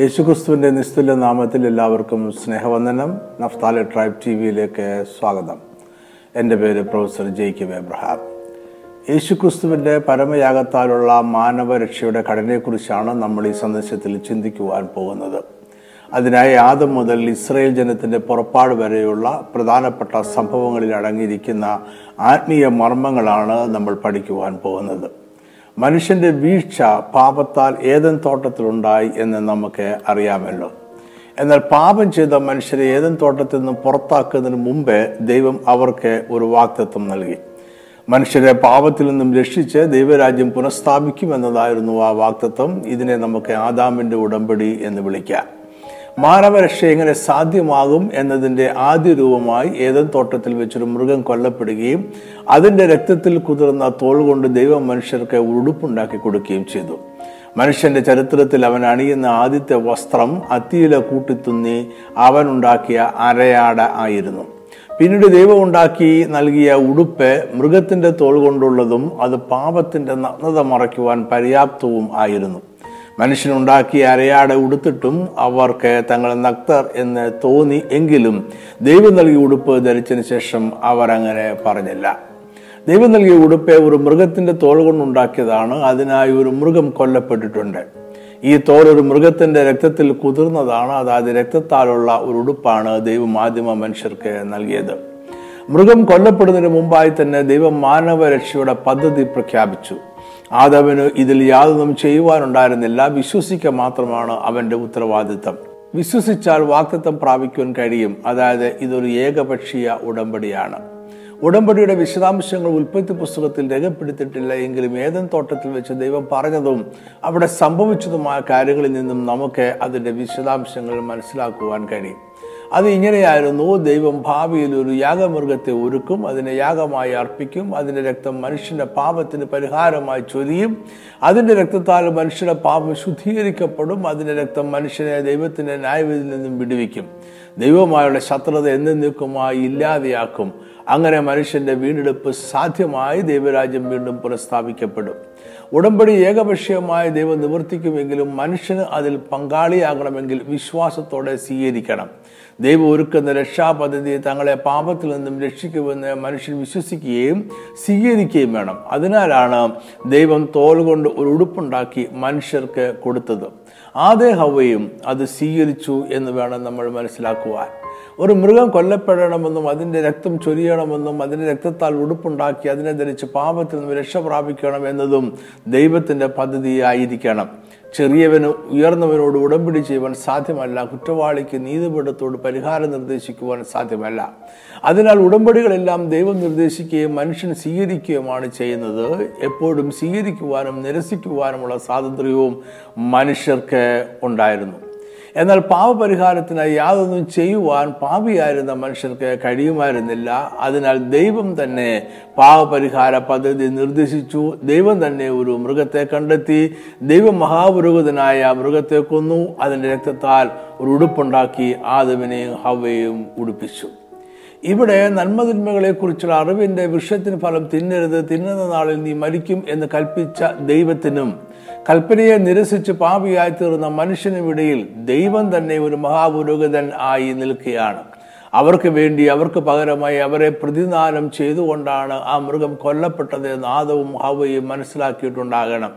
യേശുക്രിസ്തുവിന്റെ നിസ്തുല്യ നാമത്തിൽ എല്ലാവർക്കും സ്നേഹവന്ദനം. നഫ്താലി ട്രൈബ് ടി വിയിലേക്ക് സ്വാഗതം. എന്റെ പേര് പ്രൊഫസർ ജെയ്ക്കിബ് എബ്രഹാം. യേശുക്രിസ്തുവിന്റെ പരമയാഗത്താലുള്ള മാനവരക്ഷയുടെ ഘടനയെക്കുറിച്ചാണ് നമ്മൾ ഈ സന്ദേശത്തിൽ ചിന്തിക്കുവാൻ പോകുന്നത്. അതിനായി ആദ്യം മുതൽ ഇസ്രയേൽ ജനത്തിന്റെ പുറപ്പാട് വരെയുള്ള പ്രധാനപ്പെട്ട സംഭവങ്ങളിൽ അടങ്ങിയിരിക്കുന്ന ആത്മീയ മർമ്മങ്ങളാണ് നമ്മൾ പഠിക്കുവാൻ പോകുന്നത്. മനുഷ്യന്റെ വീഴ്ച പാപത്താൽ ഏതൻ തോട്ടത്തിലുണ്ടായി എന്ന് നമുക്ക് അറിയാമല്ലോ. എന്നാൽ പാപം ചെയ്ത മനുഷ്യരെ ഏതൻ തോട്ടത്തിൽ നിന്ന് പുറത്താക്കുന്നതിന് മുമ്പേ ദൈവം അവർക്ക് ഒരു വാക്തത്വം നൽകി. മനുഷ്യരെ പാപത്തിൽ നിന്നും രക്ഷിച്ച് ദൈവരാജ്യം പുനഃസ്ഥാപിക്കും എന്നതായിരുന്നു ആ വാക്തത്വം ഇതിനെ നമുക്ക് ആദാമിന്റെ ഉടമ്പടി എന്ന് വിളിക്കാം. മാനവരക്ഷ എങ്ങനെ സാധ്യമാകും എന്നതിന്റെ ആദ്യ രൂപമായി ഏതൻ തോട്ടത്തിൽ വെച്ചൊരു മൃഗം കൊല്ലപ്പെടുകയും അതിന്റെ രക്തത്തിൽ കുതിർന്ന തോൾ കൊണ്ട് ദൈവം മനുഷ്യർക്ക് ഉടുപ്പുണ്ടാക്കി കൊടുക്കുകയും ചെയ്തു. മനുഷ്യന്റെ ചരിത്രത്തിൽ അവൻ അണിയുന്ന ആദ്യത്തെ വസ്ത്രം അത്തിയില കൂട്ടിത്തുന്നി അവൻ ഉണ്ടാക്കിയ അരയാട ആയിരുന്നു. പിന്നീട് ദൈവം ഉണ്ടാക്കി നൽകിയ ഉടുപ്പ് മൃഗത്തിന്റെ തോൾ കൊണ്ടുള്ളതും അത് പാപത്തിന്റെ നഗ്നത മറയ്ക്കുവാൻ പര്യാപ്തവും ആയിരുന്നു. മനുഷ്യനുണ്ടാക്കിയ അരയാട ഉടുത്തിട്ടും അവർക്ക് തങ്ങൾ നക്തർ എന്ന് തോന്നി എങ്കിലും ദൈവം നൽകിയ ഉടുപ്പ് ധരിച്ചതിന് ശേഷം അവരങ്ങനെ പറഞ്ഞില്ല. ദൈവം നൽകിയ ഉടുപ്പ് ഒരു മൃഗത്തിന്റെ തോൾ കൊണ്ടുണ്ടാക്കിയതാണ് അതിനായി ഒരു മൃഗം കൊല്ലപ്പെട്ടിട്ടുണ്ട്. ഈ തോൽ ഒരു മൃഗത്തിന്റെ രക്തത്തിൽ കുതിർന്നതാണ്. അതായത് രക്തത്താലുള്ള ഒരു ഉടുപ്പാണ് ദൈവം ആദിമ മനുഷ്യർക്ക് നൽകിയത്. മൃഗം കൊല്ലപ്പെടുന്നതിന് മുമ്പായി തന്നെ ദൈവം മാനവരക്ഷയുടെ പദ്ധതി പ്രഖ്യാപിച്ചു. ആദവന് ഇതിൽ യാതൊന്നും ചെയ്യുവാനുണ്ടായിരുന്നില്ല. വിശ്വസിക്കുക മാത്രമാണ് അവന്റെ ഉത്തരവാദിത്തം. വിശ്വസിച്ചാൽ വാക്തത്വം പ്രാപിക്കുവാൻ കഴിയും. അതായത് ഇതൊരു ഏകപക്ഷീയ ഉടമ്പടിയാണ്. ഉടമ്പടിയുടെ വിശദാംശങ്ങൾ ഉൽപ്പത്തി പുസ്തകത്തിൽ രേഖപ്പെടുത്തിയിട്ടില്ല. എങ്കിലും ഏതൻ തോട്ടത്തിൽ വെച്ച് ദൈവം പറഞ്ഞതും അവിടെ സംഭവിച്ചതുമായ കാര്യങ്ങളിൽ നിന്നും നമുക്ക് അതിന്റെ വിശദാംശങ്ങൾ മനസ്സിലാക്കുവാൻ കഴിയും. അത് ഇങ്ങനെയായിരുന്നു ദൈവം ഭാവിയിൽ ഒരു യാഗമൃഗത്തെ ഒരുക്കും അതിനെ യാഗമായി അർപ്പിക്കും അതിന്റെ രക്തം മനുഷ്യന്റെ പാപത്തിന് പരിഹാരമായി ചൊരിയും. അതിന്റെ രക്തത്താൽ മനുഷ്യന്റെ പാപം ശുദ്ധീകരിക്കപ്പെടും അതിന്റെ രക്തം മനുഷ്യനെ ദൈവത്തിന്റെ ന്യായവിധിയിൽ നിന്നും വിടുവിക്കും. ദൈവമായുള്ള ശത്രുത എന്നേക്കുമായി ഇല്ലാതെയാക്കും. അങ്ങനെ മനുഷ്യന്റെ വീണ്ടെടുപ്പ് സാധ്യമായി ദൈവരാജ്യം വീണ്ടും പുനഃസ്ഥാപിക്കപ്പെടും. ഉടമ്പടി ഏകപക്ഷീയമായ ദൈവം നിവർത്തിക്കുമെങ്കിലും മനുഷ്യന് അതിൽ പങ്കാളിയാകണമെങ്കിൽ വിശ്വാസത്തോടെ സ്വീകരിക്കണം. ദൈവം ഒരുക്കുന്ന രക്ഷാപദ്ധതി തങ്ങളെ പാപത്തിൽ നിന്നും രക്ഷിക്കുമെന്ന് മനുഷ്യൻ വിശ്വസിക്കുകയും സ്വീകരിക്കുകയും വേണം. അതിനാലാണ് ദൈവം തോൽ കൊണ്ട് ഒരു ഉടുപ്പുണ്ടാക്കി മനുഷ്യർക്ക് കൊടുത്തത്. ആദ്യ ഹവയും അത് സ്വീകരിച്ചു എന്ന് വേണം നമ്മൾ മനസ്സിലാക്കുവാൻ. ഒരു മൃഗം കൊല്ലപ്പെടണമെന്നും അതിന്റെ രക്തം ചൊരിയണമെന്നും അതിന്റെ രക്തത്താൽ ഉടുപ്പുണ്ടാക്കി അതിനെ ധരിച്ച് പാപത്തിൽ നിന്ന് രക്ഷ പ്രാപിക്കണം എന്നതും ദൈവത്തിന്റെ പദ്ധതിയായിരിക്കണം. ചെറിയവന് ഉയർന്നവനോട് ഉടമ്പടി ചെയ്യുവാൻ സാധ്യമല്ല. കുറ്റവാളിക്ക് നീതിപീഠത്തോട് പരിഹാരം നിർദ്ദേശിക്കുവാൻ സാധ്യമല്ല. അതിനാൽ ഉടമ്പടികളെല്ലാം ദൈവം നിർദ്ദേശിക്കുകയും മനുഷ്യൻ സ്വീകരിക്കുകയുമാണ് ചെയ്യുന്നത്. എപ്പോഴും സ്വീകരിക്കുവാനും നിരസിക്കുവാനുമുള്ള സ്വാതന്ത്ര്യവും മനുഷ്യർക്ക് ഉണ്ടായിരുന്നു. എന്നാൽ പാപപരിഹാരത്തിനായി യാതൊന്നും ചെയ്യുവാൻ പാപിയായിരുന്ന മനുഷ്യർക്ക് കഴിയുമായിരുന്നില്ല. അതിനാൽ ദൈവം തന്നെ പാപപരിഹാര പദ്ധതി നിർദ്ദേശിച്ചു. ദൈവം തന്നെ ഒരു മൃഗത്തെ കണ്ടെത്തി. ദൈവം മഹാപുരോഹിതനായ മൃഗത്തെ കൊന്നു. അതിന്റെ രക്തത്താൽ ഒരു ഉടുപ്പുണ്ടാക്കി ആദവിനെയും ഹവയെയും ഉടുപ്പിച്ചു. ഇവിടെ നന്മതിന്മകളെ കുറിച്ചുള്ള അറിവിന്റെ വൃക്ഷത്തിന് ഫലം തിന്നരുത്. തിന്നുന്ന നാളിൽ നീ മരിക്കും എന്ന് കൽപ്പിച്ച ദൈവത്തിനും കൽപ്പനയെ നിരസിച്ച് പാപിയായി തീർന്ന മനുഷ്യനുമിടയിൽ ദൈവം തന്നെ ഒരു മഹാപുരോഹിതൻ ആയി നിൽക്കുകയാണ്. അവർക്ക് വേണ്ടി അവർക്ക് പകരമായി അവരെ പ്രതിദാനം ചെയ്തുകൊണ്ടാണ് ആ മൃഗം കൊല്ലപ്പെട്ടത് എന്ന് ആദവും ഹവയും മനസ്സിലാക്കിയിട്ടുണ്ടാകണം.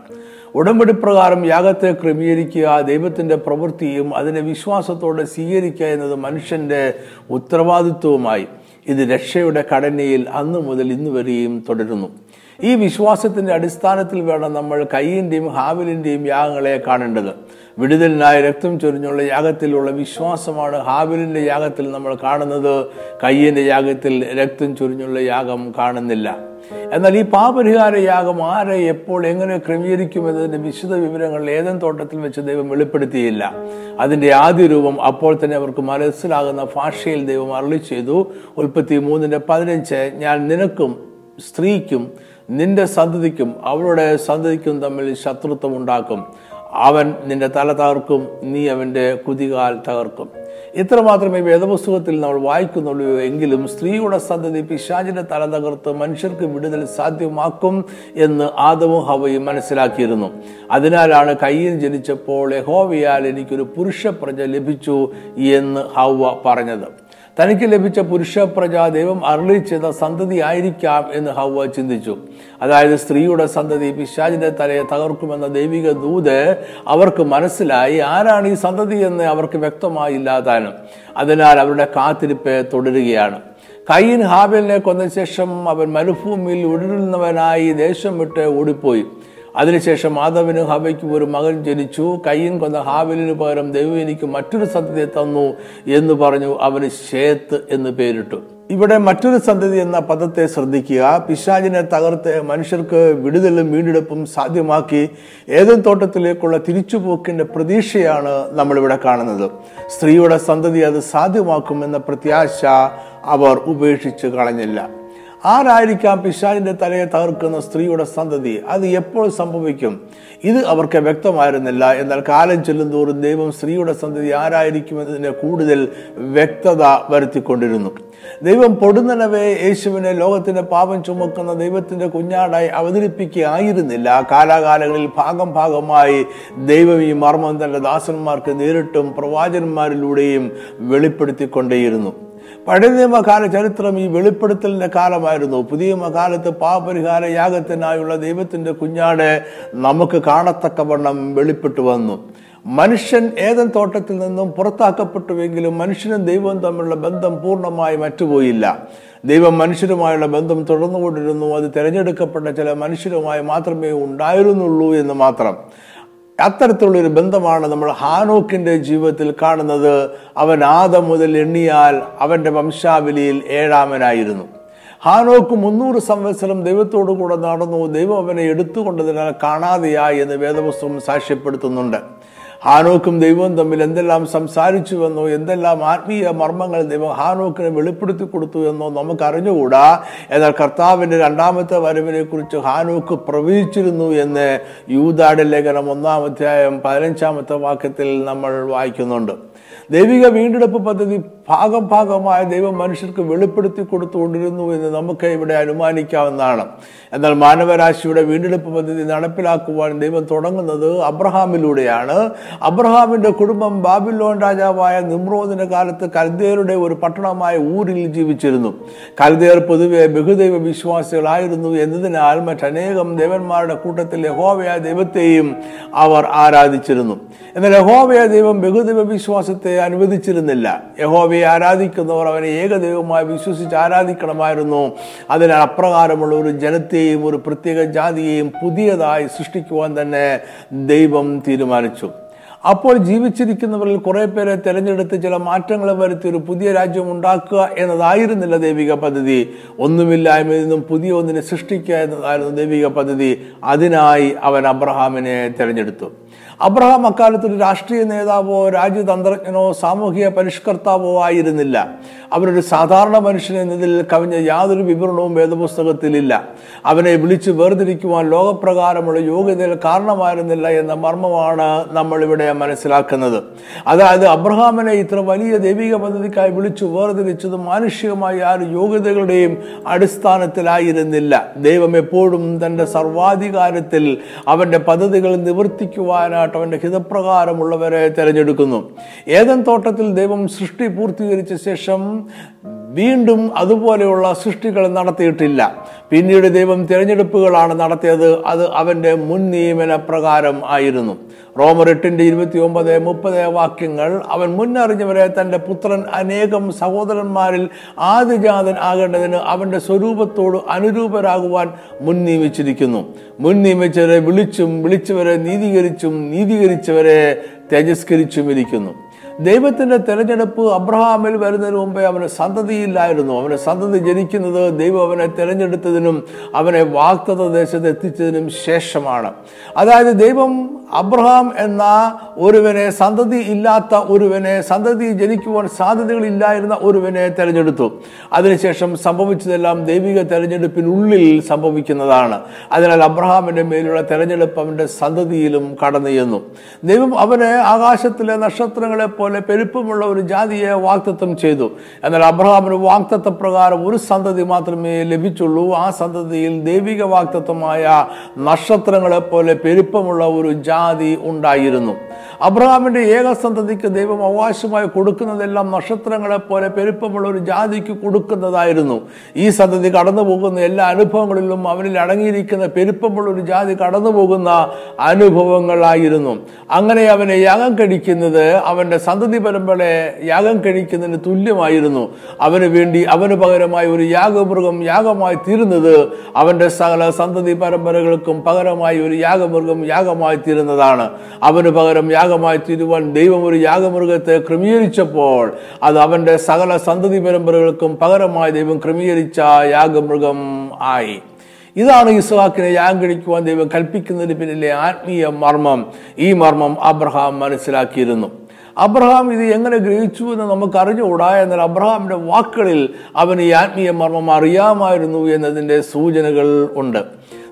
ഉടമ്പടി പ്രകാരം യാഗത്തെ ക്രമീകരിക്കുക ദൈവത്തിന്റെ പ്രവൃത്തിയും അതിനെ വിശ്വാസത്തോടെ സ്വീകരിക്കുക എന്നത് മനുഷ്യന്റെ ഉത്തരവാദിത്വവുമായി. ഇത് രക്ഷയുടെ ഘടനയിൽ അന്നു മുതൽ ഇന്ന് വരെയും തുടരുന്നു. ഈ വിശ്വാസത്തിന്റെ അടിസ്ഥാനത്തിൽ വേണം നമ്മൾ കയ്യിന്റെയും ഹാവിലിന്റെയും യാഗങ്ങളെ കാണേണ്ടത്. വിടുതലിനായി രക്തം ചൊരിഞ്ഞുള്ള യാഗത്തിലുള്ള വിശ്വാസമാണ് ഹാബിലിന്റെ യാഗത്തിൽ നമ്മൾ കാണുന്നത്. കയ്യന്റെ യാഗത്തിൽ രക്തം ചൊരിഞ്ഞുള്ള യാഗം കാണുന്നില്ല. എന്നാൽ ഈ പാപരിഹാര യാഗം ആരെ എപ്പോൾ എങ്ങനെ ക്രമീകരിക്കും ക്രമീകരിക്കുമെന്നതിന്റെ വിശദ വിവരങ്ങൾ ഏതൻ തോട്ടത്തിൽ വെച്ച് ദൈവം വെളിപ്പെടുത്തിയില്ല. അതിന്റെ ആദ്യ രൂപം അപ്പോൾ തന്നെ അവർക്ക് മനസ്സിലാകുന്ന ഭാഷയിൽ ദൈവം അരളി ചെയ്തു. ഉൽപ്പത്തി മൂന്നിന്റെ പതിനഞ്ച് ഞാൻ നിനക്കും സ്ത്രീക്കും നിന്റെ സന്തതിക്കും അവളുടെ സന്തതിക്കും തമ്മിൽ ശത്രുത്വം ഉണ്ടാക്കും. അവൻ നിന്റെ തല തകർക്കും നീ അവന്റെ കുതികാൽ തകർക്കും. ഇത്രമാത്രമേ വേദപുസ്തകത്തിൽ നമ്മൾ വായിക്കുന്നുള്ളൂ. എങ്കിലും സ്ത്രീയുടെ സന്തതി പിശാചിന്റെ തല തകർത്ത് മനുഷ്യർക്ക് വിടുതൽ സാധ്യമാക്കും എന്ന് ആദവും ഹവയും മനസ്സിലാക്കിയിരുന്നു. അതിനാലാണ് കയ്യിൽ ജനിച്ചപ്പോൾ യഹോവയാൽ എനിക്കൊരു പുരുഷ പ്രജ ലഭിച്ചു എന്ന് ഹവ പറഞ്ഞത്. തനിക്ക് ലഭിച്ച പുരുഷ പ്രജ ദൈവം അരളി ചെയ്ത സന്തതി ആയിരിക്കാം എന്ന് ഹവ ചിന്തിച്ചു. അതായത് സ്ത്രീയുടെ സന്തതി പിശാജിന്റെ തലയെ തകർക്കുമെന്ന ദൈവിക ദൂത് അവർക്ക് മനസ്സിലായി ആരാണ് ഈ സന്തതി എന്ന് അവർക്ക് വ്യക്തമായില്ലാതാനും അതിനാൽ അവരുടെ കാത്തിരിപ്പ് തുടരുകയാണ്. കയ്യിൻ ഹാബലിനെ കൊന്ന ശേഷം അവൻ മരുഭൂമിയിൽ ഉടരുന്നവനായി ദേശം വിട്ട് ഓടിപ്പോയി. അതിനുശേഷം മാധവനും ഹവയ്ക്കും ഒരു മകൻ ജനിച്ചു. കയ്യൻ കൊന്ന ഹാബലിന് പകരം ദൈവം എനിക്ക് മറ്റൊരു സന്തതി തന്നു എന്ന് പറഞ്ഞു അവന് ശേത്ത് എന്ന് പേരിട്ടു. ഇവിടെ മറ്റൊരു സന്തതി എന്ന പദത്തെ ശ്രദ്ധിക്കുക. പിശാചിനെ തകർത്ത് മനുഷ്യർക്ക് വിടുതലും വീണ്ടെടുപ്പും സാധ്യമാക്കി ഏതൻ തോട്ടത്തിലേക്കുള്ള തിരിച്ചുപോക്കിന്റെ പ്രതീക്ഷയാണ് നമ്മളിവിടെ കാണുന്നത്. സ്ത്രീയുടെ സന്തതി അത് സാധ്യമാക്കുമെന്ന പ്രത്യാശ അവർ ഉപേക്ഷിച്ച് കളഞ്ഞില്ല. ആരായിരിക്കാം പിശാചിന്റെ തലയെ തകർക്കുന്ന സ്ത്രീയുടെ സന്തതി? അത് എപ്പോൾ സംഭവിക്കും? ഇത് അവർക്ക് വ്യക്തമായിരുന്നില്ല. എന്നാൽ കാലം ചെല്ലുന്തോറും ദൈവം സ്ത്രീയുടെ സന്തതി ആരായിരിക്കും ആരായിരിക്കുമെന്നതിന് കൂടുതൽ വ്യക്തത വരുത്തിക്കൊണ്ടിരുന്നു. ദൈവം പൊടുന്നനവെ യേശുവിനെ ലോകത്തിന്റെ പാപം ചുമക്കുന്ന ദൈവത്തിന്റെ കുഞ്ഞാടായി അവതരിപ്പിക്കുകയായിരുന്നില്ല. കാലാകാലങ്ങളിൽ ഭാഗം ഭാഗമായി ദൈവം ഈ മർമ്മം തന്റെ ദാസന്മാർക്ക് നേരിട്ടും പ്രവാചകന്മാരിലൂടെയും വെളിപ്പെടുത്തിക്കൊണ്ടേയിരുന്നു. പഴയ നിയമകാല ചരിത്രം ഈ വെളിപ്പെടുത്തലിന്റെ കാലമായിരുന്നു. പുതിയ കാലത്ത് പാപരിഹാര യാഗത്തിനായുള്ള ദൈവത്തിന്റെ കുഞ്ഞാട് നമുക്ക് കാണത്തക്കവണ്ണം വെളിപ്പെട്ടു വന്നു. മനുഷ്യൻ ഏതൻ തോട്ടത്തിൽ നിന്നും പുറത്താക്കപ്പെട്ടുവെങ്കിലും മനുഷ്യനും ദൈവവും തമ്മിലുള്ള ബന്ധം പൂർണമായി മറ്റുപോയില്ല. ദൈവം മനുഷ്യരുമായുള്ള ബന്ധം തുടർന്നുകൊണ്ടിരുന്നു. അത് തിരഞ്ഞെടുക്കപ്പെട്ട ചില മനുഷ്യരുമായി മാത്രമേ ഉണ്ടായിരുന്നുള്ളൂ എന്ന് മാത്രം. അത്തരത്തിലുള്ള ഒരു ബന്ധമാണ് നമ്മൾ ഹാനോക്കിന്റെ ജീവിതത്തിൽ കാണുന്നത്. അവൻ ആദം മുതൽ എണ്ണിയാൽ അവന്റെ വംശാവലിയിൽ ഏഴാമനായിരുന്നു. ഹാനോക്ക് മുന്നൂറ് സംവത്സരം ദൈവത്തോടു കൂടെ നടന്നു. ദൈവം അവനെ എടുത്തുകൊണ്ടതിനാൽ കാണാതെയായി എന്ന് വേദപുസ്തകം സാക്ഷ്യപ്പെടുത്തുന്നുണ്ട്. ഹാനോക്കും ദൈവവും തമ്മിൽ എന്തെല്ലാം സംസാരിച്ചു സംസാരിച്ചുവെന്നോ എന്തെല്ലാം ആത്മീയ മർമ്മങ്ങൾ ദൈവം ഹാനോക്കിന് വെളിപ്പെടുത്തി കൊടുത്തു എന്നോ നമുക്ക് അറിഞ്ഞുകൂടാ എന്നാൽ കർത്താവിന്റെ രണ്ടാമത്തെ വരവിനെ കുറിച്ച് ഹാനോക്ക് പ്രവചിച്ചിരുന്നു എന്ന് യൂതാട് ലേഖനം ഒന്നാം അധ്യായം പതിനഞ്ചാമത്തെ വാക്യത്തിൽ നമ്മൾ വായിക്കുന്നുണ്ട്. ദൈവിക വീണ്ടെടുപ്പ് പദ്ധതി ഭാഗം ഭാഗമായ ദൈവം മനുഷ്യർക്ക് വെളിപ്പെടുത്തി കൊടുത്തുകൊണ്ടിരുന്നു എന്ന് നമുക്ക് ഇവിടെ അനുമാനിക്കാവുന്നതാണ്. എന്നാൽ മാനവരാശിയുടെ വീണ്ടെടുപ്പ് പദ്ധതി നടപ്പിലാക്കുവാൻ ദൈവം തുടങ്ങുന്നത് അബ്രഹാമിലൂടെയാണ്. അബ്രഹാമിന്റെ കുടുംബം ബാബിലോൺ രാജാവായ നിമ്രോദിന്റെ കാലത്ത് കൽദേറുടെ ഒരു പട്ടണമായ ഊരിൽ ജീവിച്ചിരുന്നു. കൽദേർ പൊതുവെ ബഹുദൈവ വിശ്വാസികളായിരുന്നു എന്നതിനാൽ മറ്റനേകം ദേവന്മാരുടെ കൂട്ടത്തിൽ യഹോവയ ദൈവത്തെയും അവർ ആരാധിച്ചിരുന്നു. എന്നാൽ യഹോവയ ദൈവം ബഹുദൈവ വിശ്വാസത്തെ അനുവദിച്ചിരുന്നില്ല. യഹോവയെ ആരാധിക്കുന്നവർ അവനെ ഏകദൈവമായി വിശ്വസിച്ച് ആരാധിക്കണമായിരുന്നു. അതിനാൽ അപ്രകാരമുള്ള ഒരു ജനത്തെയും ഒരു പ്രത്യേക ജാതിയെയും പുതിയതായി സൃഷ്ടിക്കുവാൻ തന്നെ ദൈവം തീരുമാനിച്ചു. അപ്പോൾ ജീവിച്ചിരിക്കുന്നവരിൽ കുറെ പേരെ തെരഞ്ഞെടുത്ത് ചില മാറ്റങ്ങൾ വരുത്തി ഒരു പുതിയ രാജ്യം ഉണ്ടാക്കുക എന്നതായിരുന്നില്ല ദൈവിക പദ്ധതി. ഒന്നുമില്ലായ്മയിൽ നിന്നും പുതിയ ഒന്നിനെ സൃഷ്ടിക്കുക എന്നതായിരുന്നു ദൈവിക പദ്ധതി. അതിനായി അവൻ അബ്രഹാമിനെ തെരഞ്ഞെടുത്തു. അബ്രഹാം അക്കാലത്ത് ഒരു രാഷ്ട്രീയ നേതാവോ രാജ്യതന്ത്രജ്ഞനോ സാമൂഹിക പരിഷ്കർത്താവോ ആയിരുന്നില്ല. അവരൊരു സാധാരണ മനുഷ്യൻ എന്നതിൽ കവിഞ്ഞ യാതൊരു വിവരണവും വേദപുസ്തകത്തിലില്ല. അവനെ വിളിച്ച് വേർതിരിക്കുവാൻ ലോകപ്രകാരമുള്ള യോഗ്യതയിൽ കാരണമായിരുന്നില്ല എന്ന മർമ്മമാണ് നമ്മൾ ഇവിടെ മനസ്സിലാക്കുന്നത്. അതായത് അബ്രഹാമിനെ ഇത്ര വലിയ ദൈവിക പദ്ധതിക്കായി വിളിച്ചു വേർതിരിച്ചത് മാനുഷികമായി ആ യോഗ്യതകളുടെയും അടിസ്ഥാനത്തിലായിരുന്നില്ല. ദൈവം എപ്പോഴും തന്റെ സർവാധികാരത്തിൽ അവന്റെ പദ്ധതികൾ നിവർത്തിക്കുവാനായിട്ട് അവന്റെ ഹിതപ്രകാരമുള്ളവരെ തിരഞ്ഞെടുക്കുന്നു. ഏതൻ തോട്ടത്തിൽ ദൈവം സൃഷ്ടി പൂർത്തീകരിച്ച ശേഷം വീണ്ടും അതുപോലെയുള്ള സൃഷ്ടികൾ നടത്തിയിട്ടില്ല. പിന്നീട് ദൈവം തിരഞ്ഞെടുപ്പുകളാണ് നടത്തിയത്. അത് അവന്റെ മുൻ നിയമന പ്രകാരം ആയിരുന്നു. റോമർ എട്ടിന്റെ ഇരുപത്തി ഒമ്പത് മുപ്പത് വാക്യങ്ങൾ അവൻ മുന്നറിഞ്ഞവരെ തന്റെ പുത്രൻ അനേകം സഹോദരന്മാരിൽ ആദിജാതൻ ആകേണ്ടതിന് അവന്റെ സ്വരൂപത്തോട് അനുരൂപരാകുവാൻ മുൻ നിയമിച്ചിരിക്കുന്നു മുൻ നിയമിച്ചവരെ വിളിച്ചും വിളിച്ചവരെ നീതീകരിച്ചും നീതീകരിച്ചവരെ തേജസ്കരിച്ചും ഇരിക്കുന്നു ദൈവത്തിന്റെ തെരഞ്ഞെടുപ്പ് അബ്രഹാമിൽ വരുന്നതിന് മുമ്പേ അവന് സന്തതിയില്ലായിരുന്നു. അവന് സന്തതി ജനിക്കുന്നത് ദൈവം അവനെ തെരഞ്ഞെടുത്തതിനും അവനെ വാക്തത ദേശത്ത് എത്തിച്ചതിനും ശേഷമാണ്. അതായത് ദൈവം അബ്രഹാം എന്ന ഒരുവനെ സന്തതി ഇല്ലാത്ത ഒരുവനെ സന്തതി ജനിക്കുവാൻ സാധ്യതകളില്ലായിരുന്ന ഒരുവനെ തെരഞ്ഞെടുത്തു. അതിനുശേഷം സംഭവിച്ചതെല്ലാം ദൈവിക തെരഞ്ഞെടുപ്പിനുള്ളിൽ സംഭവിക്കുന്നതാണ്. അതിനാൽ അബ്രഹാമിന്റെ മേലുള്ള തെരഞ്ഞെടുപ്പ് അവന്റെ സന്തതിയിലും കടന്നു ചെന്നു. ദൈവം അവന് ആകാശത്തിലെ നക്ഷത്രങ്ങളെ പോലെ പെരുപ്പമുള്ള ഒരു ജാതിയെ വാക്തത്വം ചെയ്തു. എന്നാൽ അബ്രഹാമിന് വാക്തത്വ പ്രകാരം ഒരു സന്തതി മാത്രമേ ലഭിച്ചുള്ളൂ. ആ സന്തതിയിൽ ദൈവിക വാക്തത്വമായ നക്ഷത്രങ്ങളെ പോലെ പെരുപ്പമുള്ള ഒരു ജാതി ഉണ്ടായിരുന്നു. അബ്രഹാമിന്റെ ഏക സന്തതിക്ക് ദൈവം അവകാശമായി കൊടുക്കുന്നതെല്ലാം നക്ഷത്രങ്ങളെ പോലെ പെരുപ്പമുള്ള ഒരു ജാതിക്ക് കൊടുക്കുന്നതായിരുന്നു. ഈ സന്തതി കടന്നു പോകുന്ന എല്ലാ അനുഭവങ്ങളിലും അവനിൽ അടങ്ങിയിരിക്കുന്ന പെരുപ്പമുള്ള ഒരു ജാതി കടന്നു പോകുന്ന അനുഭവങ്ങളായിരുന്നു. അങ്ങനെ അവനെ യാഗം കഴിക്കുന്നത് അവന്റെ സന്തതി പരമ്പരയെ യാഗം കഴിക്കുന്നതിന് തുല്യമായിരുന്നു. അവന് വേണ്ടി അവന് പകരമായി ഒരു യാഗമൃഗം യാഗമായി തീരുന്നത് അവന്റെ സകല സന്തതി പരമ്പരകൾക്കും പകരമായി ഒരു യാഗമൃഗം യാഗമായി തീരുന്നതാണ് അവന് പകരം യാഗമായി തീരുവാൻ ദൈവം ഒരു യാഗമൃഗത്തെ ക്രമീകരിച്ചപ്പോൾ അത് അവന്റെ സകല സന്തതി പരമ്പരകൾക്കും പകരമായി ദൈവം ക്രമീകരിച്ച യാഗമൃഗം ആയി. ഇതാണ് ഇസ്ഹാക്കിനെ യാഗം കഴിക്കുവാൻ ദൈവം കൽപ്പിക്കുന്നതിന് പിന്നിലെ ആത്മീയ മർമ്മം. ഈ മർമ്മം അബ്രഹാം മനസ്സിലാക്കിയിരുന്നു. അബ്രഹാം ഇത് എങ്ങനെ ഗ്രഹിച്ചു എന്ന് നമുക്ക് അറിഞ്ഞുകൂടാ എന്നാൽ അബ്രഹാമിന്റെ വാക്കുകളിൽ അവന് ഈ ആത്മീയ മർമ്മം അറിയാമായിരുന്നു എന്നതിന്റെ സൂചനകൾ ഉണ്ട്.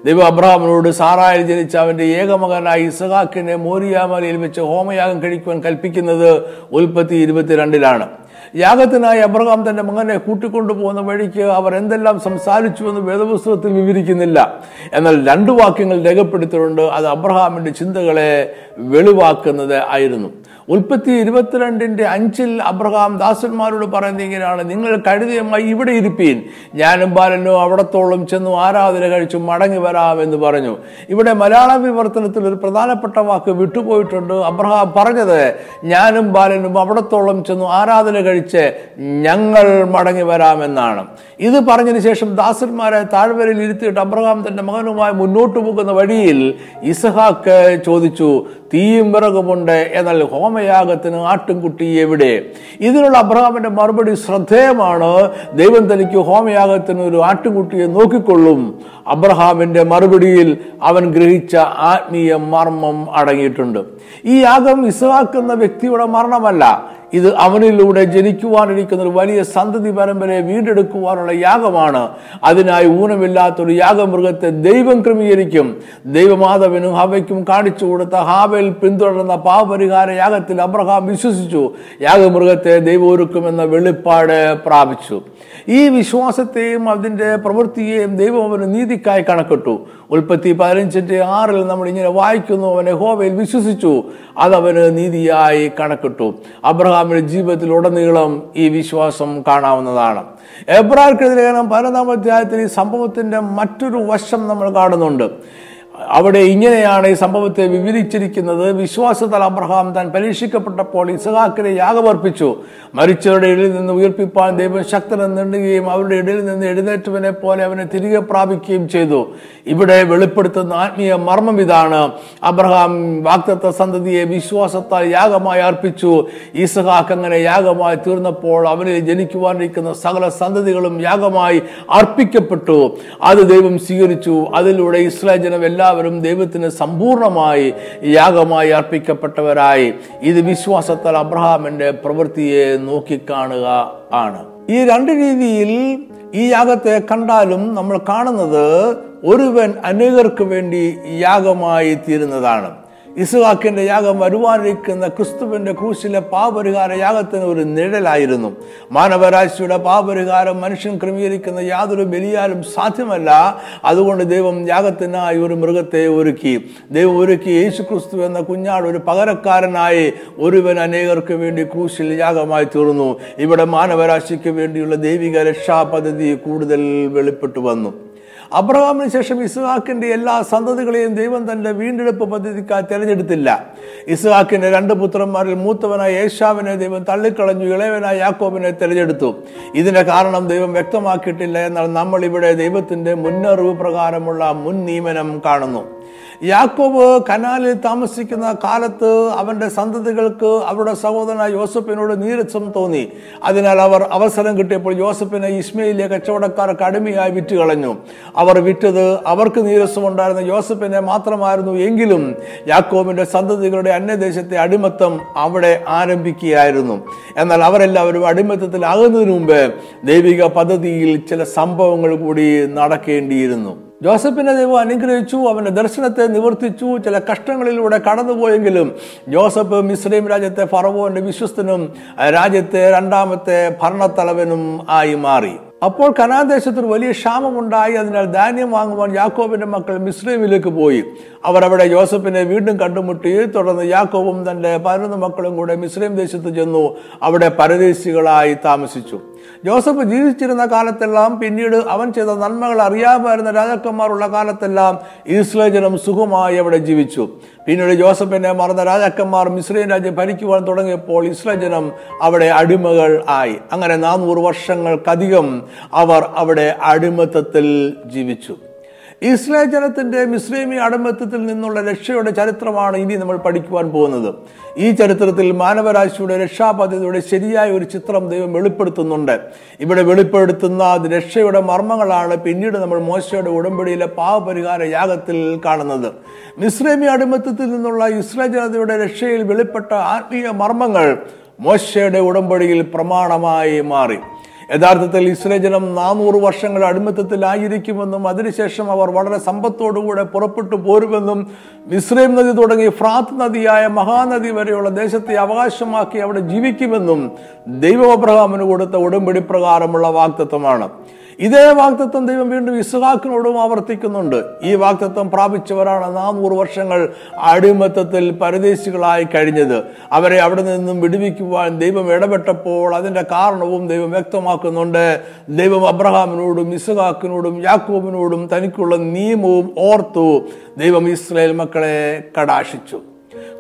ദൈവം അബ്രഹാമിനോട് സാറായിൽ ജനിച്ച അവന്റെ ഏകമകനായി ഇസഹാക്കിനെ മോരിയാമലയിൽ വെച്ച് ഹോമയാഗം കഴിക്കുവാൻ കൽപ്പിക്കുന്നത് ഉൽപ്പത്തി ഇരുപത്തിരണ്ടിലാണ്. യാഗത്തിനായി അബ്രഹാം തന്റെ മകനെ കൂട്ടിക്കൊണ്ടുപോകുന്ന വഴിക്ക് അവർ എന്തെല്ലാം സംസാരിച്ചു എന്ന് വേദപുസ്തകത്തിൽ വിവരിക്കുന്നില്ല. എന്നാൽ രണ്ടു വാക്യങ്ങൾ രേഖപ്പെടുത്തിയിട്ടുണ്ട്. അത് അബ്രഹാമിന്റെ ചിന്തകളെ വെളിവാക്കുന്നത് ആയിരുന്നു. ഉൽപ്പത്തി ഇരുപത്തിരണ്ടിന്റെ അഞ്ചിൽ അബ്രഹാം ദാസന്മാരോട് പറയുന്നത് ഇങ്ങനെയാണ്. നിങ്ങൾ കഴുതിയമായി ഇവിടെ ഇരിപ്പീൻ. ഞാനും ബാലനോ അവിടത്തോളം ചെന്നു ആരാധന കഴിച്ചു മടങ്ങി വരാം എന്ന് പറഞ്ഞു. ഇവിടെ മലയാള വിവർത്തനത്തിൽ ഒരു പ്രധാനപ്പെട്ട വാക്ക് വിട്ടുപോയിട്ടുണ്ട്. അബ്രഹാം പറഞ്ഞത് ഞാനും ബാലനും അവിടത്തോളം ചെന്നു ആരാധന കഴിച്ച് ഞങ്ങൾ മടങ്ങി വരാമെന്നാണ് ഇത് പറഞ്ഞതിന് ശേഷം ദാസന്മാരെ താഴ്വരയിൽ ഇരുത്തിയിട്ട് അബ്രഹാം തന്റെ മകനുമായി മുന്നോട്ട് പോകുന്ന വഴിയിൽ ഇസഹാക്ക് ചോദിച്ചു തീയും വിറകുമുണ്ട് എന്നാൽ ഹോമയാഗത്തിന് ആട്ടുംകുട്ടി എവിടെ? ഇതിനുള്ള അബ്രഹാമിന്റെ മറുപടി ശ്രദ്ധേയമാണ്. ദൈവം തനിക്ക് ഹോമയാഗത്തിന് ഒരു ആട്ടുംകുട്ടിയെ നോക്കിക്കൊള്ളും. അബ്രഹാമിന്റെ മറുപടിയിൽ അവൻ ഗ്രഹിച്ച ആത്മീയ മർമ്മം അടങ്ങിയിട്ടുണ്ട്. ഈ യാഗം ഇസ്ഹാക്ക് വ്യക്തിയുടെ മരണമല്ല. ഇത് അവനിലൂടെ ജനിക്കുവാനിരിക്കുന്ന ഒരു വലിയ സന്തതി പരമ്പരയെ വീണ്ടെടുക്കുവാനുള്ള യാഗമാണ്. അതിനായി ഊനമില്ലാത്തൊരു യാഗമൃഗത്തെ ദൈവം ക്രമീകരിക്കും. ദൈവമാധവനും ഹവയ്ക്കും കാണിച്ചു കൊടുത്ത ഹാവയിൽ പിന്തുടർന്ന പാവപരിഹാര യാഗത്തിൽ അബ്രഹാം വിശ്വസിച്ചു. യാഗമൃഗത്തെ ദൈവം ഒരുക്കുമെന്ന വെളിപ്പാട് പ്രാപിച്ചു. ഈ വിശ്വാസത്തെയും അതിന്റെ പ്രവൃത്തിയെയും ദൈവം അവന് നീതിക്കായി കണക്കിട്ടു. ഉൽപ്പത്തി പതിനഞ്ചിന്റെ ആറിൽ നമ്മൾ ഇങ്ങനെ വായിക്കുന്നു അവനെ ഹോവയിൽ വിശ്വസിച്ചു. അതവന് നീതിയായി കണക്കിട്ടു. അബ്രഹാമിന്റെ ജീവിതത്തിൽ ഉടനീളം ഈ വിശ്വാസം കാണാവുന്നതാണ്. എബ്രാർക്കെതിരെ പതിനൊന്നാം അധ്യായത്തിൽ ഈ സംഭവത്തിന്റെ മറ്റൊരു വശം നമ്മൾ കാണുന്നുണ്ട്. അവിടെ ഇങ്ങനെയാണ് ഈ സംഭവത്തെ വിവരിച്ചിരിക്കുന്നത്. വിശ്വാസത്താൽ അബ്രഹാം താൻ പരീക്ഷിക്കപ്പെട്ടപ്പോൾ ഇസഹാക്കിനെ യാഗമർപ്പിച്ചു. മരിച്ചവരുടെ ഇടയിൽ നിന്ന് ഉയർപ്പിപ്പാൻ ദൈവം ശക്തനെന്ന് നീണ്ടുകയും അവരുടെ ഇടയിൽ നിന്ന് എഴുന്നേറ്റവനെ പോലെ അവനെ തിരികെ പ്രാപിക്കുകയും ചെയ്തു. ഇവിടെ വെളിപ്പെടുത്തുന്ന ആത്മീയ മർമ്മം ഇതാണ്. അബ്രഹാം വാക്തത്വ സന്തതിയെ വിശ്വാസത്താൽ യാഗമായി അർപ്പിച്ചു. ഇസഹാക്ക് അങ്ങനെ യാഗമായി തീർന്നപ്പോൾ അവനിൽ ജനിക്കുവാനിരിക്കുന്ന സകല സന്തതികളും യാഗമായി അർപ്പിക്കപ്പെട്ടു. അത് ദൈവം സ്വീകരിച്ചു. അതിലൂടെ ഇസ്രായേൽ ജനം എല്ലാവരും ദൈവത്തിന് സമ്പൂർണമായി യാഗമായി അർപ്പിക്കപ്പെട്ടവരായി. ഇത് വിശ്വാസത്താൽ അബ്രഹാമിന്റെ പ്രവൃത്തിയെ നോക്കിക്കാണുക ആണ്. ഈ രണ്ട് രീതിയിൽ ഈ യാഗത്തെ കണ്ടാലും നമ്മൾ കാണുന്നത് ഒരുവൻ അനേകർക്ക് വേണ്ടി യാഗമായി തീരുന്നതാണ്. ഇസുഹാക്കിന്റെ യാഗം വരുവാനിരിക്കുന്ന ക്രിസ്തുവിന്റെ ക്രൂശിലെ പാപരിഹാര യാഗത്തിന് ഒരു നിഴലായിരുന്നു. മാനവരാശിയുടെ പാപരിഹാരം മനുഷ്യൻ ക്രമീകരിക്കുന്ന യാതൊരു ബലിയാലും സാധ്യമല്ല. അതുകൊണ്ട് ദൈവം യാഗത്തിനായി ഒരു മൃഗത്തെ ഒരുക്കി. ദൈവം ഒരുക്കി യേശു ക്രിസ്തു എന്ന കുഞ്ഞാട് ഒരു പകരക്കാരനായി ഒരുവൻ അനേകർക്ക് വേണ്ടി ക്രൂശിൽ യാഗമായി തീർന്നു. ഇവിടെ മാനവരാശിക്ക് വേണ്ടിയുള്ള ദൈവിക രക്ഷാ പദ്ധതി കൂടുതൽ വെളിപ്പെട്ടു വന്നു. അബ്രഹാമിന് ശേഷം ഇസ്ഹാക്കിന്റെ എല്ലാ സന്തതികളെയും ദൈവം തന്റെ വീണ്ടെടുപ്പ് പദ്ധതിക്കായി തിരഞ്ഞെടുത്തില്ല. ഇസ്ഹാക്കിന്റെ രണ്ട് പുത്രന്മാരിൽ മൂത്തവനായ യേശാവിനെ ദൈവം തള്ളിക്കളഞ്ഞു ഇളയവനായ യാക്കോബിനെ തിരഞ്ഞെടുത്തു. ഇതിന്റെ കാരണം ദൈവം വ്യക്തമാക്കിയിട്ടില്ല എന്നാൽ നമ്മൾ ഇവിടെ ദൈവത്തിന്റെ മുന്നറിവ് പ്രകാരമുള്ള മുൻ നിയമനം കാണുന്നു. യാക്കോബ് കനാലിൽ താമസിക്കുന്ന കാലത്ത് അവന്റെ സന്തതികൾക്ക് അവരുടെ സഹോദരനായ യോസഫിനോട് നീരസം തോന്നി. അതിനാൽ അവർ അവസരം കിട്ടിയപ്പോൾ യോസഫിനെ ഇസ്മയിലെ കച്ചവടക്കാർക്ക് അടിമയായി വിറ്റ് കളഞ്ഞു അവർ വിറ്റത് അവർക്ക് നീരസമുണ്ടായിരുന്ന യോസഫിനെ മാത്രമായിരുന്നു എങ്കിലും യാക്കോബിന്റെ സന്തതികളുടെ അന്യദേശത്തെ അടിമത്തം അവിടെ ആരംഭിക്കുകയായിരുന്നു. എന്നാൽ അവരെല്ലാവരും അടിമത്തത്തിലാകുന്നതിന് മുമ്പ് ദൈവിക പദ്ധതിയിൽ ചില സംഭവങ്ങൾ കൂടി നടക്കേണ്ടിയിരുന്നു. ജോസഫിനെ ദൈവം അനുഗ്രഹിച്ചു അവന്റെ ദർശനത്തെ നിവർത്തിച്ചു. ചില കഷ്ടങ്ങളിലൂടെ കടന്നുപോയെങ്കിലും ജോസഫ് മിസ്രൈം രാജ്യത്തെ ഫറവോന്റെ വിശ്വസ്തനും രാജ്യത്തെ രണ്ടാമത്തെ ഭരണത്തലവനും ആയി മാറി. അപ്പോൾ കനാദേശത്ത് ഒരു വലിയ ക്ഷാമമുണ്ടായി. അതിനാൽ ധാന്യം വാങ്ങുവാൻ യാക്കോബിന്റെ മക്കൾ മിസ്രൈമിലേക്ക് പോയി. അവർ അവിടെ ജോസഫിനെ വീണ്ടും കണ്ടുമുട്ടി. തുടർന്ന് യാക്കോബും തന്റെ പതിനൊന്ന് മക്കളും കൂടെ മിസ്രൈം ദേശത്ത് ചെന്നു. അവിടെ പരദേശികളായി താമസിച്ചു. ജോസഫ് ജീവിച്ചിരുന്ന കാലത്തെല്ലാം പിന്നീട് അവൻ ചെയ്ത നന്മകൾ അറിയാമായിരുന്ന രാജാക്കന്മാരുള്ള കാലത്തെല്ലാം ഇസ്രയേൽ ജനം സുഖമായി അവിടെ ജീവിച്ചു. പിന്നീട് ജോസഫിനെ മറന്ന രാജാക്കന്മാർ മിസ്രൈൻ രാജ്യം ഭരിക്കുവാൻ തുടങ്ങിയപ്പോൾ ഇസ്രയേൽ ജനം അവിടെ അടിമകൾ ആയി. അങ്ങനെ നാനൂറ് വർഷങ്ങൾക്കധികം അവർ അവിടെ അടിമത്തത്തിൽ ജീവിച്ചു. ഇസ്രായേൽ ജനത്തിന്റെ മിസ്ലൈമി അടിമത്തത്തിൽ നിന്നുള്ള രക്ഷയുടെ ചരിത്രമാണ് ഇനി നമ്മൾ പഠിക്കുവാൻ പോകുന്നത്. ഈ ചരിത്രത്തിൽ മാനവരാശിയുടെ രക്ഷാപദ്ധതിയുടെ ശരിയായ ഒരു ചിത്രം ദൈവം വെളിപ്പെടുത്തുന്നുണ്ട്. ഇവിടെ വെളിപ്പെടുത്തുന്ന രക്ഷയുടെ മർമ്മങ്ങളാണ് പിന്നീട് നമ്മൾ മോശയുടെ ഉടമ്പടിയിലെ പാവപരിഹാര യാഗത്തിൽ കാണുന്നത്. മിസ്രൈമി അടിമത്തത്തിൽ നിന്നുള്ള ഇസ്രായേൽ ജനതയുടെ രക്ഷയിൽ വെളിപ്പെട്ട ആത്മീയ മർമ്മങ്ങൾ മോശയുടെ ഉടമ്പടിയിൽ പ്രമാണമായി മാറി. യഥാർത്ഥത്തിൽ ഇസ്രേ ജനം നാനൂറ് വർഷങ്ങൾ അടിമത്തത്തിലായിരിക്കുമെന്നും അതിനുശേഷം അവർ വളരെ സമ്പത്തോടുകൂടെ പുറപ്പെട്ടു പോരുമെന്നും മിസ്രൈം നദി തുടങ്ങി ഫ്രാത്ത് നദിയായ മഹാനദി വരെയുള്ള ദേശത്തെ അവകാശമാക്കി അവിടെ ജീവിക്കുമെന്നും ദൈവ അബ്രഹാമിന് കൊടുത്ത ഉടമ്പടി പ്രകാരമുള്ള വാക്തത്വമാണ് ഇതേ വാക്തത്വം ദൈവം വീണ്ടും ഇസ്ഹാക്കിനോടും ആവർത്തിക്കുന്നുണ്ട്. ഈ വാക്തത്വം പ്രാപിച്ചവരാണ് നാനൂറ് വർഷങ്ങൾ അടിമത്തത്തിൽ പരദേശികളായി കഴിഞ്ഞത്. അവരെ അവിടെ നിന്നും വിടുവിക്കുവാൻ ദൈവം ഇടപെട്ടപ്പോൾ അതിന്റെ കാരണവും ദൈവം വ്യക്തമാക്കുന്നുണ്ട്. ദൈവം അബ്രഹാമിനോടും ഇസ്ഹാക്കിനോടും യാക്കോബിനോടും തനിക്കുള്ള നിയമവും ഓർത്തു ദൈവം ഇസ്രായേൽ മക്കളെ കടാശിച്ചു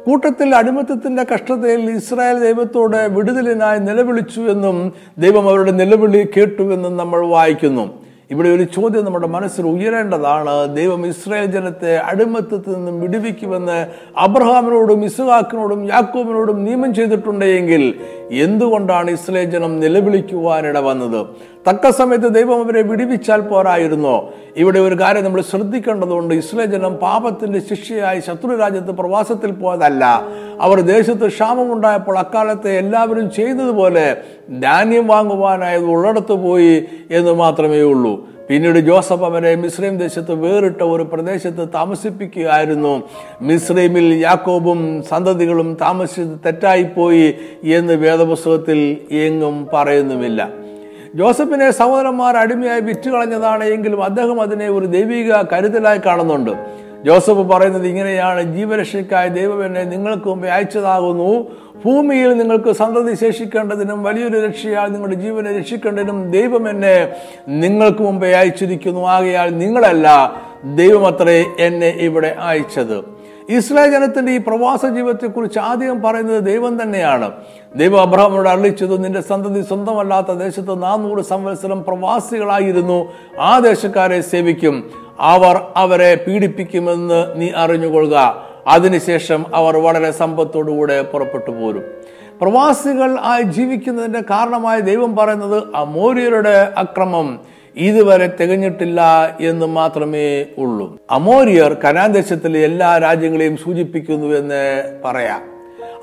കൂട്ടത്തിൽ അടിമത്തത്തിന്റെ കഷ്ടതയിൽ ഇസ്രായേൽ ദൈവത്തോട് വിടുതലിനായി നിലവിളിച്ചു എന്നും ദൈവം അവരുടെ നിലവിളി കേട്ടുവെന്നും നമ്മൾ വായിക്കുന്നു. ഇവിടെ ഒരു ചോദ്യം നമ്മുടെ മനസ്സിൽ ഉയരേണ്ടതാണ്. ദൈവം ഇസ്രായേൽ ജനത്തെ അടിമത്തത്തിൽ നിന്നും വിടുവിക്കുമെന്ന് അബ്രഹാമിനോടും ഇസുഹാക്കിനോടും യാക്കോബിനോടും നിയമം ചെയ്തിട്ടുണ്ടെങ്കിൽ എന്തുകൊണ്ടാണ് ഇസ്രായേൽ ജനം നിലവിളിക്കുവാനിട വന്നത്? തക്ക സമയത്ത് ദൈവം അവരെ വിടിവിച്ചാൽ പോരായിരുന്നോ? ഇവിടെ ഒരു കാര്യം നമ്മൾ ശ്രദ്ധിക്കേണ്ടതുണ്ട്. ഇസ്ലേ ജനം പാപത്തിന്റെ ശിക്ഷയായി ശത്രു രാജ്യത്ത് പ്രവാസത്തിൽ പോയതല്ല. അവർ ദേശത്ത് ക്ഷാമമുണ്ടായപ്പോൾ അക്കാലത്തെ എല്ലാവരും ചെയ്തതുപോലെ ധാന്യം വാങ്ങുവാനായത് ഉള്ളിടത്ത് പോയി എന്ന് മാത്രമേ ഉള്ളൂ. പിന്നീട് ജോസഫ് അവരെ മിസ്രൈം ദേശത്ത് വേറിട്ട ഒരു പ്രദേശത്ത് താമസിപ്പിക്കുകയായിരുന്നു. മിസ്രൈമിൽ യാക്കോബും സന്തതികളും താമസിച്ചത് തെറ്റായിപ്പോയി എന്ന് വേദപുസ്തകത്തിൽ എങ്ങും പറയുന്നുമില്ല. ജോസഫിനെ സഹോദരന്മാർ അടിമയായി വിറ്റുകളഞ്ഞതാണ് എങ്കിലും അദ്ദേഹം അതിനെ ഒരു ദൈവിക കരുതലായി കാണുന്നുണ്ട്. ജോസഫ് പറയുന്നത് ഇങ്ങനെയാണ് ജീവരക്ഷയ്ക്കായി ദൈവം എന്നെ നിങ്ങൾക്ക് മുമ്പേ അയച്ചതാകുന്നു. ഭൂമിയിൽ നിങ്ങൾക്ക് സന്തതി ശേഷിക്കേണ്ടതിനും വലിയൊരു രക്ഷയാൽ നിങ്ങളുടെ ജീവനെ രക്ഷിക്കേണ്ടതിനും ദൈവം എന്നെ നിങ്ങൾക്ക് മുമ്പേ അയച്ചിരിക്കുന്നു. ആകയാൽ നിങ്ങളല്ല ദൈവമത്രേ എന്നെ ഇവിടെ അയച്ചത്. ഇസ്രായേൽ ജനത്തിന്റെ ഈ പ്രവാസ ജീവിതത്തെക്കുറിച്ച് ആദ്യം പറയുന്നത് ദൈവം തന്നെയാണ്. ദൈവം അബ്രഹാമിനോട് അറിയിച്ചത് നിന്റെ സന്തതി സ്വന്തമല്ലാത്ത ദേശത്ത് നാനൂറ് സംവത്സരം പ്രവാസികളായിരുന്നു. ആ ദേശക്കാരെ സേവിക്കും. അവർ അവരെ പീഡിപ്പിക്കുമെന്ന് നീ അറിഞ്ഞുകൊള്ളുക. അതിനുശേഷം അവർ വളരെ സമ്പത്തോടുകൂടെ പുറപ്പെട്ടു പോരും. പ്രവാസികൾ ആയി ജീവിക്കുന്നതിന്റെ കാരണമായി ദൈവം പറയുന്നത് അമോര്യരുടെ അക്രമം. ഇതുവരെ തികഞ്ഞിട്ടില്ല എന്ന് മാത്രമേ ഉള്ളൂ. അമോരിയർ കനാൻ ദേശത്തിലെ എല്ലാ രാജ്യങ്ങളെയും സൂചിപ്പിക്കുന്നു എന്ന് പറയാം.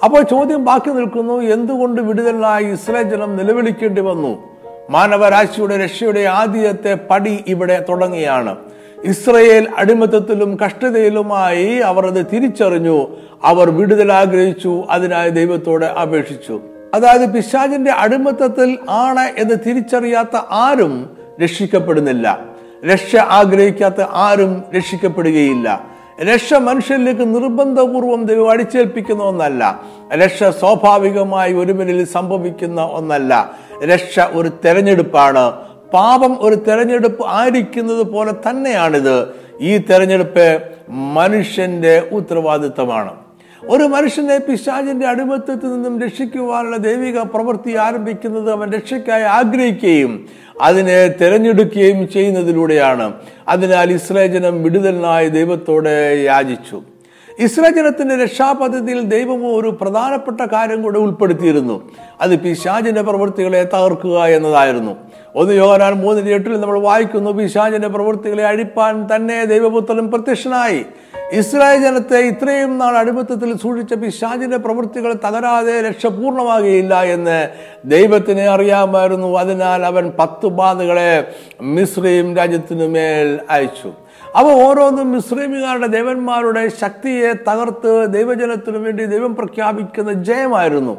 അപ്പോൾ ചോദ്യം ബാക്കി നിൽക്കുന്നു എന്തുകൊണ്ട് വിടുതലായി ഇസ്രായേൽ ജനം നിലവിളിക്കേണ്ടി വന്നു? മാനവരാശിയുടെ രക്ഷയുടെ ആദ്യത്തെ പടി ഇവിടെ തുടങ്ങിയാണ്. ഇസ്രയേൽ അടിമത്തത്തിലും കഷ്ടതയിലുമായി അവർ അത് തിരിച്ചറിഞ്ഞു. അവർ വിടുതൽ ആഗ്രഹിച്ചു അതിനായി ദൈവത്തോട് അപേക്ഷിച്ചു. അതായത് പിശാജിന്റെ അടിമത്തത്തിൽ ആണ് എന്ന് തിരിച്ചറിയാത്ത ആരും രക്ഷിക്കപ്പെടുന്നില്ല. രക്ഷ ആഗ്രഹിക്കാത്ത ആരും രക്ഷിക്കപ്പെടുകയില്ല. രക്ഷ മനുഷ്യരിലേക്ക് നിർബന്ധപൂർവം ദൈവം അടിച്ചേൽപ്പിക്കുന്ന ഒന്നല്ല. രക്ഷ സ്വാഭാവികമായി ഒരുവനിൽ സംഭവിക്കുന്ന ഒന്നല്ല. രക്ഷ ഒരു തെരഞ്ഞെടുപ്പാണ്. പാപം ഒരു തെരഞ്ഞെടുപ്പ് ആയിരിക്കുന്നത് പോലെ തന്നെയാണിത്. ഈ തെരഞ്ഞെടുപ്പ് മനുഷ്യന്റെ ഉത്തരവാദിത്തമാണ്. ഒരു മനുഷ്യനെ പിശാചിന്റെ അടിമത്തത്തിൽ നിന്നും രക്ഷിക്കുവാനുള്ള ദൈവിക പ്രവൃത്തി ആരംഭിക്കുന്നത് അവൻ രക്ഷയ്ക്കായി ആഗ്രഹിക്കുകയും അതിനെ തിരഞ്ഞെടുക്കുകയും ചെയ്യുന്നതിലൂടെയാണ്. അതിനാൽ ഇസ്രേജനം വിടുതലിനായി ദൈവത്തോടെ യാചിച്ചു. ഇസ്രായേൽ ജനത്തിന്റെ രക്ഷാപദ്ധതിയിൽ ദൈവം ഒരു പ്രധാനപ്പെട്ട കാര്യം കൂടെ ഉൾപ്പെടുത്തിയിരുന്നു. അത് പിശാചിന്റെ പ്രവൃത്തികളെ തകർക്കുക എന്നതായിരുന്നു. ഒന്ന് യോഗനാൻ മൂന്നിന് എട്ടിൽ നമ്മൾ വായിക്കുന്നു പിശാചിന്റെ പ്രവൃത്തികളെ അഴിപ്പാൻ തന്നെ ദൈവപുത്രൻ പ്രത്യക്ഷനായി. ഇസ്രായേൽ ജനത്തെ ഇത്രയും നാൾ അടിമത്തത്തിൽ സൂക്ഷിച്ച പിശാചിന്റെ പ്രവൃത്തികൾ തകരാതെ രക്ഷ പൂർണമാകുകയില്ല എന്ന് ദൈവത്തിന് അറിയാമായിരുന്നു. അതിനാൽ അവൻ പത്ത് ബാധകളെ മിശ്രയും രാജ്യത്തിനു മേൽ അയച്ചു. അവ ഓരോന്നും മിശ്രീമികാരുടെ ദേവന്മാരുടെ ശക്തിയെ തകർത്ത് ദൈവജനത്തിനു വേണ്ടി ദൈവം പ്രഖ്യാപിക്കുന്ന ജയമായിരുന്നു.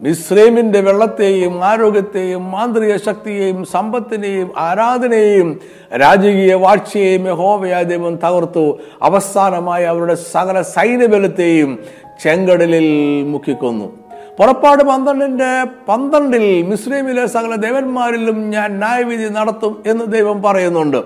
മിസ്ലീമിന്റെ വെള്ളത്തെയും ആരോഗ്യത്തെയും മാന്ത്രിക ശക്തിയെയും സമ്പത്തിനെയും ആരാധനയെയും രാജകീയ വാഴ്ചയെയും യഹോവയായ ദൈവം തകർത്തു. അവസാനമായി അവരുടെ സകല സൈന്യബലത്തെയും ചെങ്കടലിൽ മുക്കിക്കൊന്നു. പുറപ്പാട് പന്ത്രണ്ടിന്റെ പന്ത്രണ്ടിൽ മിശ്രീമിലെ സകല ദേവന്മാരിലും ഞാൻ ന്യായവിധി നടത്തും എന്ന് ദൈവം പറയുന്നുണ്ട്.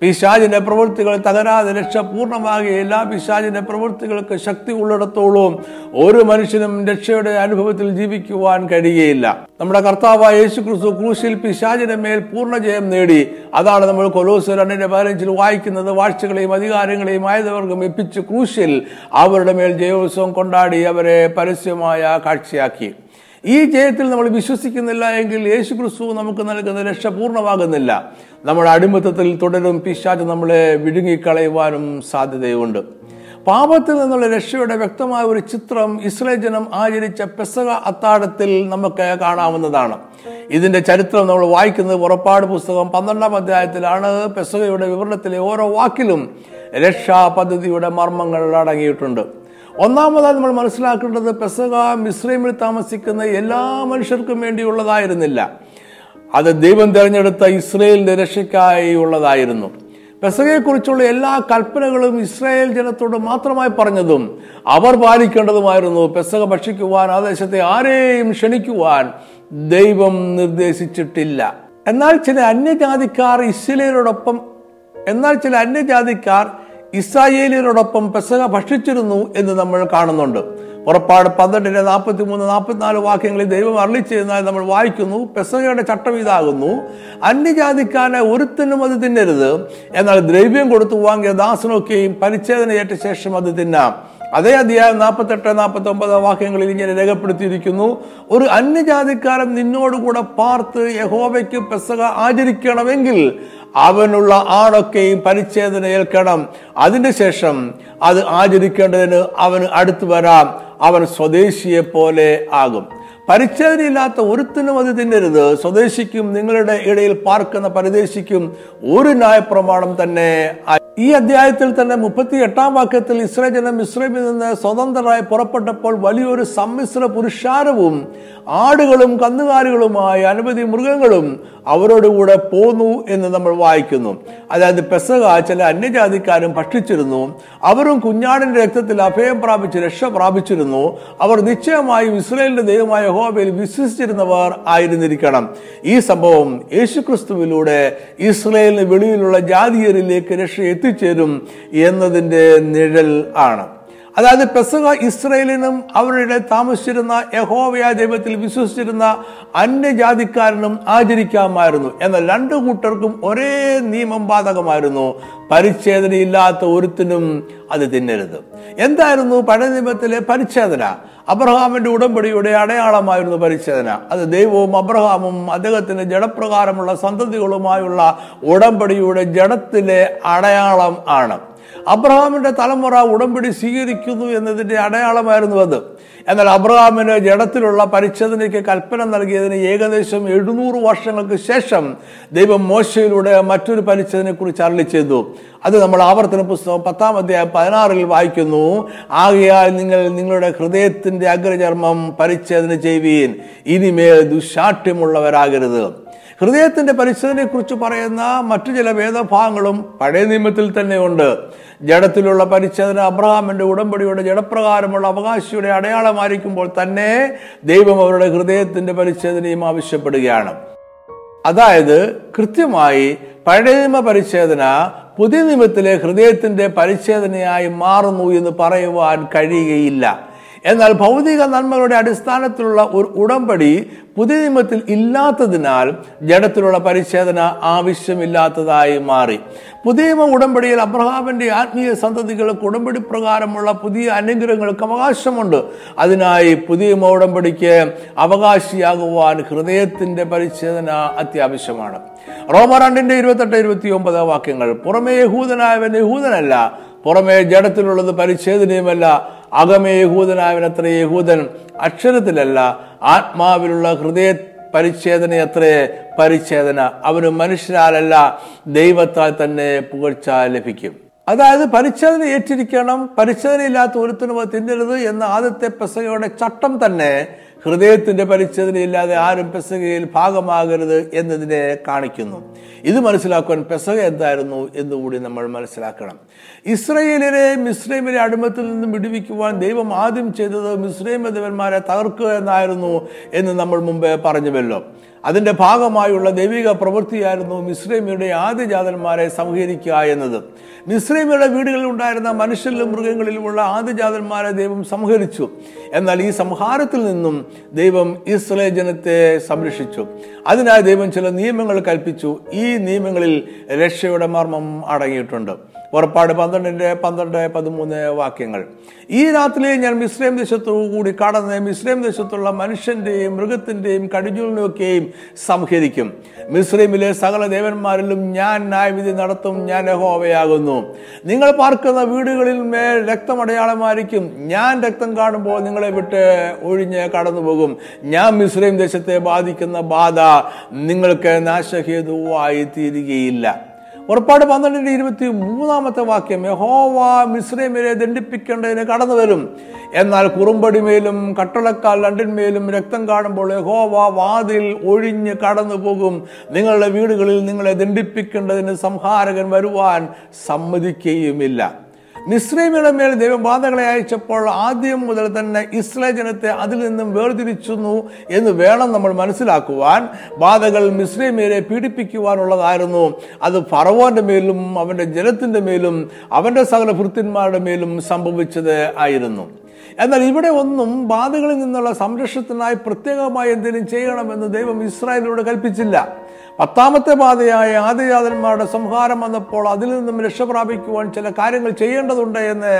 പിശാചിന്റെ പ്രവൃത്തികൾ തകരാതെ രക്ഷ പൂർണമാകുകയില്ല പിശാചിന്റെ പ്രവൃത്തികൾക്ക് ശക്തി ഉള്ളിടത്തോളം ഒരു മനുഷ്യനും രക്ഷയുടെ അനുഭവത്തിൽ ജീവിക്കുവാൻ കഴിയുകയില്ല നമ്മുടെ കർത്താവായ യേശു ക്രിസ്തു ക്രൂശിൽ പിശാചിന്റെ മേൽ പൂർണ ജയം നേടി. അതാണ് നമ്മൾ കൊലോസ് രണ്ടിന്റെ പതിനഞ്ചിൽ വായിക്കുന്നത്. വാഴ്ചകളെയും അധികാരങ്ങളെയും ആയതവർക്കും എപ്പിച്ച് ക്രൂശിൽ അവരുടെ മേൽ ജയോത്സവം കൊണ്ടാടി അവരെ പരസ്യമായ കാഴ്ചയാക്കി. ഈ ജയത്തിൽ നമ്മൾ വിശ്വസിക്കുന്നില്ല എങ്കിൽ യേശു ക്രിസ്തു നമുക്ക് നൽകുന്ന രക്ഷ പൂർണമാകുന്നില്ല. നമ്മുടെ അടിമത്തത്തിൽ തുടരും പിശാച്ച് നമ്മളെ വിഴുങ്ങിക്കളയുവാനും സാധ്യതയുണ്ട് പാപത്തിൽ നിന്നുള്ള രക്ഷയുടെ വ്യക്തമായ ഒരു ചിത്രം ഇസ്രേ ജനം ആചരിച്ച പെസക അത്താഴത്തിൽ നമുക്ക് കാണാവുന്നതാണ്. ഇതിന്റെ ചരിത്രം നമ്മൾ വായിക്കുന്നത് പുറപ്പാട് പുസ്തകം പന്ത്രണ്ടാം അധ്യായത്തിലാണ്. പെസകയുടെ വിവരണത്തിലെ ഓരോ വാക്കിലും രക്ഷാ പദ്ധതിയുടെ മർമ്മങ്ങൾ അടങ്ങിയിട്ടുണ്ട്. ഒന്നാമതായി നമ്മൾ മനസ്സിലാക്കേണ്ടത് പെസക മിശ്രമിൽ താമസിക്കുന്ന എല്ലാ മനുഷ്യർക്കും വേണ്ടിയുള്ളതായിരുന്നില്ല. അത് ദൈവം തിരഞ്ഞെടുത്ത ഇസ്രയേലിന്റെ രക്ഷയ്ക്കായി ഉള്ളതായിരുന്നു. പെസകയെക്കുറിച്ചുള്ള എല്ലാ കൽപ്പനകളും ഇസ്രായേൽ ജനത്തോട് മാത്രമായി പറഞ്ഞതും അവർ പാലിക്കേണ്ടതുമായിരുന്നു പെസക ഭക്ഷിക്കുവാൻ ആ ദേശത്തെ ആരെയും ക്ഷണിക്കുവാൻ ദൈവം നിർദ്ദേശിച്ചിട്ടില്ല. എന്നാൽ ചില അന്യജാതിക്കാർ ഇസ്രയേലിനോടൊപ്പം എന്നാൽ ചില അന്യജാതിക്കാർ ഇസ്രായേലിയരോടൊപ്പം പെസക ഭക്ഷിച്ചിരുന്നു എന്ന് നമ്മൾ കാണുന്നുണ്ട്. പുറപ്പാട് പന്ത്രണ്ടിന്റെ നാൽപ്പത്തി മൂന്ന് നാൽപ്പത്തിനാല് വാക്യങ്ങളിൽ ദൈവം അരളിച്ചെന്നാൽ നമ്മൾ വായിക്കുന്നു. പെസകയുടെ ചട്ടം ഇതാകുന്നു. അന്യജാതിക്കാരെ ഒരുത്തിനും അത് തിന്നരുത്. എന്നാൽ ദ്രവ്യം കൊടുത്തു വാങ്ങിയ ദാസനൊക്കെയും പരിച്ഛേദനയേറ്റ ശേഷം അത് തിന്നാം. അതേ അധ്യായം നാൽപ്പത്തെട്ട് നാൽപ്പത്തി ഒമ്പത് വാക്യങ്ങളിൽ ഇങ്ങനെ രേഖപ്പെടുത്തിയിരിക്കുന്നു. ഒരു അന്യജാതിക്കാരൻ നിന്നോടുകൂടെ പാർത്ത് യഹോവയ്ക്ക് പെസക ആചരിക്കണമെങ്കിൽ അവനുള്ള ആടൊക്കെയും പരിച്ഛേദന ഏൽക്കണം. അതിന്റെ ശേഷം അത് ആചരിക്കേണ്ടതിന് അവന് അടുത്തു വരാം. അവൻ സ്വദേശിയെ പോലെ ആകും. പരിച്ഛേദനയില്ലാത്ത ഒരുത്തിനും അത് തിന്നരുത്. സ്വദേശിക്കും നിങ്ങളുടെ ഇടയിൽ പാർക്കുന്ന പരദേശിക്കും ഒരു ന്യായപ്രമാണം തന്നെ ഈ അധ്യായത്തിൽ തന്നെ മുപ്പത്തി എട്ടാം വാക്യത്തിൽ ഇസ്രേ ജനം ഇസ്രേമിൽ നിന്ന് സ്വതന്ത്രരായി പുറപ്പെട്ടപ്പോൾ വലിയൊരു സമ്മിശ്ര പുരുഷാരവും ആടുകളും കന്നുകാലികളുമായ അനവധി മൃഗങ്ങളും അവരോടുകൂടെ പോന്നു എന്ന് നമ്മൾ വായിക്കുന്നു. അതായത് പെസക ചില അന്യജാതിക്കാരും ഭക്ഷിച്ചിരുന്നു. അവരും കുഞ്ഞാടിന്റെ രക്തത്തിൽ അഭയം പ്രാപിച്ച് രക്ഷ പ്രാപിച്ചിരുന്നു. അവർ നിശ്ചയമായും ഇസ്രയേലിന്റെ ദൈവമായ യഹോവയിൽ വിശ്വസിച്ചിരുന്നവർ ആയിരുന്നിരിക്കണം. ഈ സംഭവം യേശുക്രിസ്തുവിലൂടെ ഇസ്രയേലിന് വെളിയിലുള്ള ജാതീയരിലേക്ക് രക്ഷ എത്തിച്ചേരും എന്നതിന്റെ നിഴൽ ആണ്. അതായത് പെസക ഇസ്രയേലിനും അവരുടെ താമസിച്ചിരുന്ന യഹോവയ ദൈവത്തിൽ വിശ്വസിച്ചിരുന്ന അന്യജാതിക്കാരനും ആചരിക്കാമായിരുന്നു. എന്നാൽ രണ്ടു കൂട്ടർക്കും ഒരേ നിയമം ബാധകമായിരുന്നു. പരിച്ഛേദനയില്ലാത്ത ഒരുത്തിനും അത് തിന്നരുത്. എന്തായിരുന്നു പഴയ നിയമത്തിലെ പരിച്ഛേദന? അബ്രഹാമിന്റെ ഉടമ്പടിയുടെ അടയാളമായിരുന്നു പരിച്ഛേദന. അത് ദൈവവും അബ്രഹാമും അദ്ദേഹത്തിന്റെ ജഡപ്രകാരമുള്ള സന്തതികളുമായുള്ള ഉടമ്പടിയുടെ ജഡത്തിലെ അടയാളം ആണ്. അബ്രഹാമിന്റെ തലമുറ ഉടമ്പടി സ്വീകരിക്കുന്നു എന്നതിന്റെ അടയാളമായിരുന്നു അത്. എന്നാൽ അബ്രഹാമിന് ജഡത്തിലുള്ള പരിച്ഛേദനയ്ക്ക് കൽപ്പന നൽകിയതിന് ഏകദേശം എഴുന്നൂറ് വർഷങ്ങൾക്ക് ശേഷം ദൈവം മോശയിലൂടെ മറ്റൊരു പരിച്ഛേദനെ കുറിച്ച് അരളി ചെയ്തു. അത് നമ്മൾ ആവർത്തന പുസ്തകം പത്താം അധ്യായം പതിനാറിൽ വായിക്കുന്നു. ആകയാൽ നിങ്ങൾ നിങ്ങളുടെ ഹൃദയത്തിന്റെ അഗ്രചർമ്മം പരിച്ഛേദന ചെയ്യുവീൻ. ഇനിമേൽ ദുശാഠ്യമുള്ളവരാകരുത്. ഹൃദയത്തിന്റെ പരിശോധനയെ കുറിച്ച് പറയുന്ന മറ്റു ചില വേദഭാഗങ്ങളും പഴയ നിയമത്തിൽ തന്നെ ഉണ്ട്. ജഡത്തിലുള്ള പരിച്ഛേദന അബ്രഹാമിന്റെ ഉടമ്പടിയുടെ ജഡപ്രകാരമുള്ള അവകാശിയുടെ അടയാളമായിരിക്കുമ്പോൾ തന്നെ ദൈവം അവരുടെ ഹൃദയത്തിന്റെ പരിച്ഛേദനയും ആവശ്യപ്പെടുകയാണ്. അതായത് കൃത്യമായി പഴയ നിയമ പരിച്ഛേദന പുതിയ നിയമത്തിലെ ഹൃദയത്തിന്റെ പരിച്ഛേദനയായി മാറുന്നു എന്ന് പറയുവാൻ കഴിയുകയില്ല. എന്നാൽ ഭൗതിക നന്മകളുടെ അടിസ്ഥാനത്തിലുള്ള ഒരു ഉടമ്പടി പുതിയ നിയമത്തിൽ ഇല്ലാത്തതിനാൽ ജഡത്തിലുള്ള പരിച്ഛേദന ആവശ്യമില്ലാത്തതായി മാറി. പുതിയ ഉടമ്പടിയിൽ അബ്രഹാമിന്റെ ആത്മീയ സന്തതികൾക്ക് ഉടമ്പടി പ്രകാരമുള്ള പുതിയ അനുഗ്രഹങ്ങൾക്ക് അവകാശമുണ്ട്. അതിനായി പുതിയ ഉടമ്പടിക്ക് അവകാശിയാകുവാൻ ഹൃദയത്തിന്റെ പരിച്ഛേദന അത്യാവശ്യമാണ്. റോമ രണ്ടിന്റെ ഇരുപത്തെട്ട് ഇരുപത്തി ഒമ്പത് വാക്യങ്ങൾ പുറമേ യഹൂദനായവൻ യഹൂദനല്ല പുറമേ ജഡത്തിലുള്ളത് പരിച്ഛേദനയുമല്ല അകമേ യഹൂദനാവിനത്ര യഹൂദൻ അക്ഷരത്തിലല്ല ആത്മാവിലുള്ള ഹൃദയ പരിച്ഛേദന അത്രേ പരിച്ഛേദന. അവന് മനുഷ്യരാലല്ല ദൈവത്താൽ തന്നെ പുകഴ്ച ലഭിക്കും. അതായത് പരിച്ഛേദന ഏറ്റിരിക്കണം പരിച്ഛേദന ഇല്ലാത്ത അത് തിന്നരുത് എന്ന ആദ്യത്തെ പെസകയുടെ ചട്ടം തന്നെ ഹൃദയത്തിന്റെ പരിച്ഛേദനയില്ലാതെ ആരും പെസകയിൽ ഭാഗമാകരുത് എന്നതിനെ കാണിക്കുന്നു. ഇത് മനസ്സിലാക്കുവാൻ പെസക എന്തായിരുന്നു എന്നുകൂടി നമ്മൾ മനസ്സിലാക്കണം. ഇസ്രയേലിനെ മിസ്രൈമിലെ അടിമത്തിൽ നിന്നും വിടുവിക്കുവാൻ ദൈവം ആദ്യം ചെയ്തത് മിശ്രൈമ ദേവന്മാരെ തകർക്കുക എന്നായിരുന്നു എന്ന് നമ്മൾ മുമ്പേ പറഞ്ഞുവല്ലോ. അതിന്റെ ഭാഗമായുള്ള ദൈവിക പ്രവൃത്തിയായിരുന്നു മിശ്രൈമിയുടെ ആദ്യജാതന്മാരെ സംഹരിക്കുക എന്നത്. മിശ്രൈമിയുടെ വീടുകളിൽ ഉണ്ടായിരുന്ന മനുഷ്യരിലും മൃഗങ്ങളിലുമുള്ള ആദ്യജാതന്മാരെ ദൈവം സംഹരിച്ചു. എന്നാൽ ഈ സംഹാരത്തിൽ നിന്നും ദൈവം ഇസ്രേ ജനത്തെ സംരക്ഷിച്ചു. അതിനായി ദൈവം ചില നിയമങ്ങൾ കൽപ്പിച്ചു. ഈ നിയമങ്ങളിൽ രക്ഷയുടെ മർമ്മം അടങ്ങിയിട്ടുണ്ട്. പുറപ്പാട് പന്ത്രണ്ടിന്റെ പന്ത്രണ്ട് പതിമൂന്ന് വാക്യങ്ങൾ. ഈ രാത്രിയിൽ ഞാൻ മിശ്രയം ദേശത്തു കൂടി കടന്ന് മിശ്രയം ദേശത്തുള്ള മനുഷ്യന്റെയും മൃഗത്തിന്റെയും കടിഞ്ഞൂലിനെയൊക്കെയും സംഹരിക്കും. മിസ്ലിമിലെ സകല ദേവന്മാരിലും ഞാൻ ന്യായവിധി നടത്തും ഞാൻ ഹോവയാകുന്നു നിങ്ങൾ പാർക്കുന്ന വീടുകളിൽ മേൽ രക്തമടയാളമായിരിക്കും ഞാൻ രക്തം കാണുമ്പോൾ നിങ്ങളെ വിട്ട് ഒഴിഞ്ഞ് കടന്നുപോകും. ഞാൻ മിസ്ലിം ദേശത്തെ ബാധിക്കുന്ന ബാധ നിങ്ങൾക്ക് നാശഹേതുവായി തീരുകയില്ല. പുറപ്പാട് പന്ത്രണ്ടിന്റെ ഇരുപത്തി മൂന്നാമത്തെ വാക്യം യഹോവ മിശ്രമിനെ ദണ്ഡിപ്പിക്കേണ്ടതിന് കടന്നു വരും. എന്നാൽ കുറുമ്പടിമേലും കട്ടളക്കാൽ രണ്ടിന്മേലും രക്തം കാണുമ്പോൾ യഹോവ വാതിൽ ഒഴിഞ്ഞ് കടന്നു പോകും. നിങ്ങളുടെ വീടുകളിൽ നിങ്ങളെ ദണ്ഡിപ്പിക്കേണ്ടതിന് സംഹാരകൻ വരുവാൻ സമ്മതിക്കുകയുമില്ല. മിശ്രൈമിയുടെ മേൽ ദൈവബാധകളെ അയച്ചപ്പോൾ ആദ്യം മുതൽ തന്നെ ഇസ്രേ ജനത്തെ അതിൽ നിന്നും വേർതിരിച്ചുന്നു എന്ന് വേണം നമ്മൾ മനസ്സിലാക്കുവാൻ. ബാധകൾ മിശ്രൈമിയരെ പീഡിപ്പിക്കുവാനുള്ളതായിരുന്നു. അത് ഫറവോന്റെ മേലും അവന്റെ ജനത്തിന്റെ മേലും അവന്റെ സകല ഭൃത്യന്മാരുടെ മേലും സംഭവിച്ചത് ആയിരുന്നു. എന്നാൽ ഇവിടെ ഒന്നും ബാധകളിൽ നിന്നുള്ള സംരക്ഷണത്തിനായി പ്രത്യേകമായി എന്തെങ്കിലും ചെയ്യണമെന്ന് ദൈവം ഇസ്രായേലിനോട് കൽപ്പിച്ചില്ല. പത്താമത്തെ പാതയായ ആദിജാതന്മാരുടെ സംഹാരം വന്നപ്പോൾ അതിൽ നിന്നും രക്ഷ പ്രാപിക്കുവാൻ ചില കാര്യങ്ങൾ ചെയ്യേണ്ടതുണ്ട് എന്ന്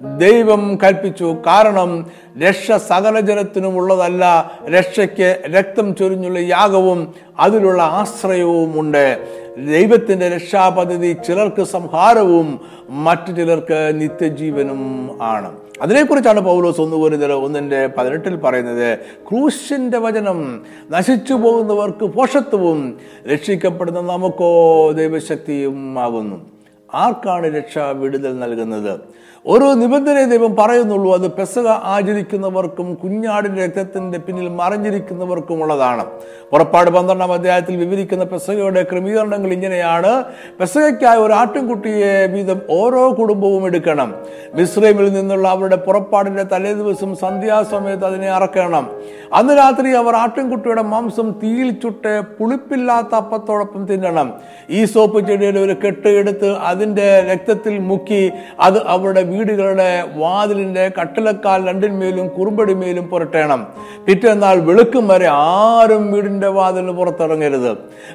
ദൈവം കൽപ്പിച്ചു. കാരണം രക്ഷ സകല ജനത്തിനും ഉള്ളതല്ല. രക്ഷയ്ക്ക് രക്തം ചൊരിഞ്ഞുള്ള യാഗവും അതിലുള്ള ആശ്രയവും ഉണ്ട്. ദൈവത്തിന്റെ രക്ഷാപദ്ധതി ചിലർക്ക് സംഹാരവും മറ്റു ചിലർക്ക് നിത്യജീവനും ആണ്. അതിനെക്കുറിച്ചാണ് പൗലോസ് ഒന്ന് ഒന്നുപോലും ഒന്നിന്റെ പതിനെട്ടിൽ പറയുന്നത്. ക്രൂശിന്റെ വചനം നശിച്ചു പോകുന്നവർക്ക് പോഷത്വവും രക്ഷിക്കപ്പെടുന്ന നമുക്കോ ദൈവശക്തിയും ആകുന്നു. ആർക്കാണ് രക്ഷ വിടുതൽ നൽകുന്നത്? ഓരോ നിബന്ധന ദൈവം പറയുന്നുള്ളൂ അത് പെസക ആചരിക്കുന്നവർക്കും കുഞ്ഞാടിന്റെ രക്തത്തിന്റെ പിന്നിൽ മറിഞ്ഞിരിക്കുന്നവർക്കും ഉള്ളതാണ്. പുറപ്പാട് പന്ത്രണ്ടാം അധ്യായത്തിൽ വിവരിക്കുന്ന പെസകയുടെ ക്രമീകരണങ്ങൾ ഇങ്ങനെയാണ്. പെസകയ്ക്കായി ഒരു ആട്ടിൻകുട്ടിയെ വീതം ഓരോ കുടുംബവും എടുക്കണം. മിശ്രൈമിൽ നിന്നുള്ള അവരുടെ പുറപ്പാടിന്റെ തലേദിവസം സന്ധ്യാസമയത്ത് അതിനെ അറക്കണം. അന്ന് രാത്രി അവർ ആട്ടിൻകുട്ടിയുടെ മാംസം തീയിൽ ചുട്ട് പുളിപ്പില്ലാത്ത അപ്പത്തോടൊപ്പം തിന്നണം. ഈ സോപ്പ് ചെടിയുടെ ഒരു കെട്ട് എടുത്ത് അതിന്റെ രക്തത്തിൽ മുക്കി അത് അവരുടെ വീടുകളുടെ വാതിലിന്റെ കട്ടിലക്കാൽ രണ്ടിന്മേലും കുറുമ്പടിമേലും പുരട്ടണം. പിറ്റേന്നാൾ വെളുക്കും വരെ ആരും വീടിന്റെ വാതിലിന് പുറത്തിറങ്ങരുത്.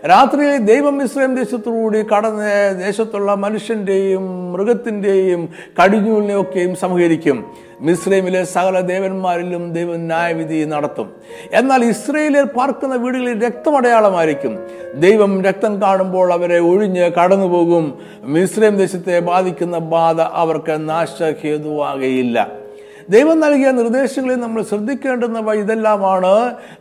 രാത്രിയിൽ ദൈവം ഇസ്രായേൽ ദേശത്തോടുകൂടി കടന്ന് ദേശത്തുള്ള മനുഷ്യന്റെയും മൃഗത്തിന്റെയും കടിഞ്ഞൂലിനെയൊക്കെയും സംഹരിക്കും മിസ്രൈമിലെ സകല ദേവന്മാരിലും ദൈവം ന്യായവിധി നടത്തും. എന്നാൽ ഇസ്രയേലിൽ പാർക്കുന്ന വീടുകളിൽ രക്തമടയാളമായിരിക്കും ദൈവം രക്തം കാണുമ്പോൾ അവരെ ഒഴിഞ്ഞ് കടന്നുപോകും. മിസ്രൈം ദേശത്തെ ബാധിക്കുന്ന ബാധ അവർക്ക് നാശഹേതുവാകയില്ല. ദൈവം നൽകിയ നിർദ്ദേശങ്ങളിൽ നമ്മൾ ശ്രദ്ധിക്കേണ്ടുന്നവ ഇതെല്ലാമാണ്.